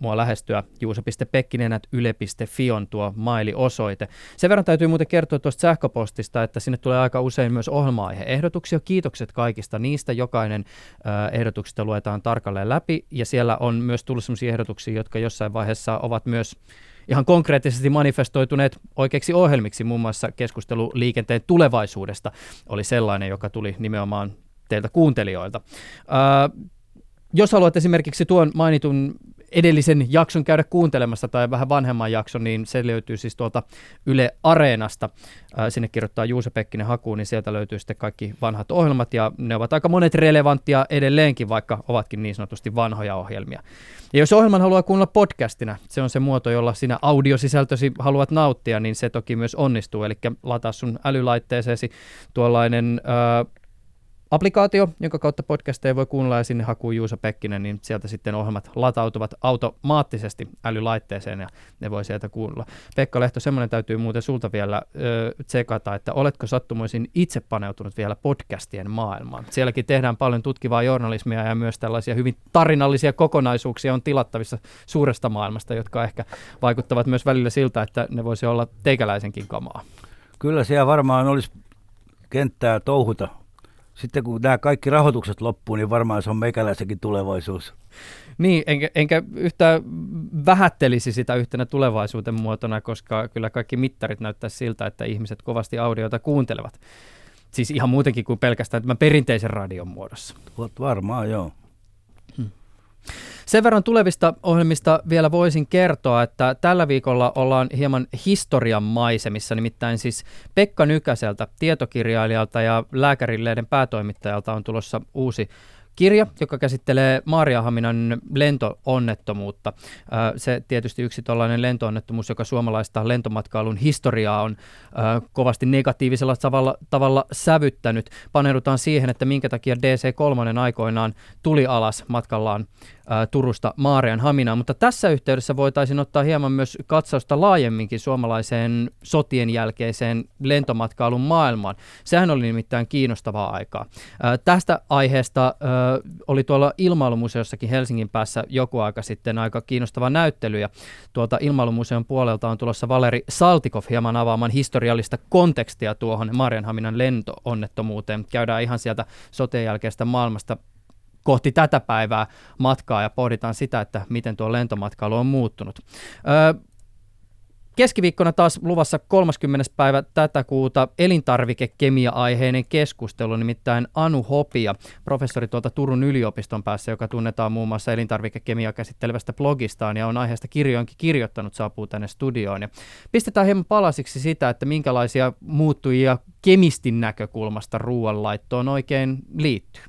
mua lähestyä juuso.pekkinen.yle.fi on tuo maili-osoite. Sen verran täytyy muuten kertoa tuosta sähköpostista, että sinne tulee aika usein myös ohjelma-aihe-ehdotuksia. Kiitokset kaikista niistä. Jokainen äh, ehdotuksista luetaan tarkalleen läpi ja siellä on myös tullut sellaisia ehdotuksia, jotka jossain vaiheessa ovat myös ihan konkreettisesti manifestoituneet oikeiksi ohjelmiksi. Muun muassa keskustelu liikenteen tulevaisuudesta oli sellainen, joka tuli nimenomaan teiltä kuuntelijoilta. Äh, jos haluat esimerkiksi tuon mainitun edellisen jakson käydä kuuntelemassa tai vähän vanhemman jakson, niin se löytyy siis tuolta Yle Areenasta. Sinne kirjoittaa Juuse Pekkinen hakuun, niin sieltä löytyy sitten kaikki vanhat ohjelmat ja ne ovat aika monet relevanttia edelleenkin, vaikka ovatkin niin sanotusti vanhoja ohjelmia. Ja jos ohjelman haluaa kuunnella podcastina, se on se muoto, jolla sinä audiosisältösi haluat nauttia, niin se toki myös onnistuu. Eli lataa sun älylaitteeseesi tuollainen äh, applikaatio, jonka kautta podcasteja voi kuunnella ja sinne hakuu Juuso Pekkinen, niin sieltä sitten ohjelmat latautuvat automaattisesti älylaitteeseen ja ne voi sieltä kuunnella. Pekka Lehto, semmoinen täytyy muuten sulta vielä ö, tsekata, että oletko sattumoisin itse paneutunut vielä podcastien maailmaan? Sielläkin tehdään paljon tutkivaa journalismia ja myös tällaisia hyvin tarinallisia kokonaisuuksia on tilattavissa suuresta maailmasta, jotka ehkä vaikuttavat myös välillä siltä, että ne voisi olla teikäläisenkin kamaa. Kyllä siellä varmaan olisi kenttää touhuta sitten kun nämä kaikki rahoitukset loppuu, niin varmaan se on meikäläisenkin tulevaisuus. Niin, enkä, enkä yhtään vähättelisi sitä yhtenä tulevaisuuden muotona, koska kyllä kaikki mittarit näyttää siltä, että ihmiset kovasti audioita kuuntelevat. Siis ihan muutenkin kuin pelkästään tämän perinteisen radion muodossa. Varmaan, joo. Sen verran tulevista ohjelmista vielä voisin kertoa, että tällä viikolla ollaan hieman historian maisemissa, nimittäin siis Pekka Nykäseltä, tietokirjailijalta ja lääkärilleiden päätoimittajalta on tulossa uusi kirja, joka käsittelee Maariahaminan lentoonnettomuutta. Se tietysti yksi tällainen lentoonnettomuus, joka suomalaista lentomatkailun historiaa on kovasti negatiivisella tavalla, tavalla sävyttänyt. Paneudutaan siihen, että minkä takia DC-3 aikoinaan tuli alas matkallaan Turusta Maarian Haminaan, mutta tässä yhteydessä voitaisiin ottaa hieman myös katsausta laajemminkin suomalaiseen sotien jälkeiseen lentomatkailun maailmaan. Sehän oli nimittäin kiinnostavaa aikaa. Tästä aiheesta oli tuolla Ilmailumuseossakin Helsingin päässä joku aika sitten aika kiinnostava näyttely ja tuolta Ilmailumuseon puolelta on tulossa Valeri Saltikov hieman avaamaan historiallista kontekstia tuohon Marianhaminan lentoonnettomuuteen. Käydään ihan sieltä sotien jälkeistä maailmasta kohti tätä päivää matkaa ja pohditaan sitä, että miten tuo lentomatkailu on muuttunut. Öö, Keskiviikkona taas luvassa 30. päivä tätä kuuta elintarvikekemia-aiheinen keskustelu, nimittäin Anu Hopia, professori tuolta Turun yliopiston päässä, joka tunnetaan muun muassa elintarvikekemia käsittelevästä blogistaan ja on aiheesta kirjoinkin kirjoittanut, saapuu tänne studioon. Ja pistetään hieman palasiksi sitä, että minkälaisia muuttujia kemistin näkökulmasta ruoanlaittoon oikein liittyy.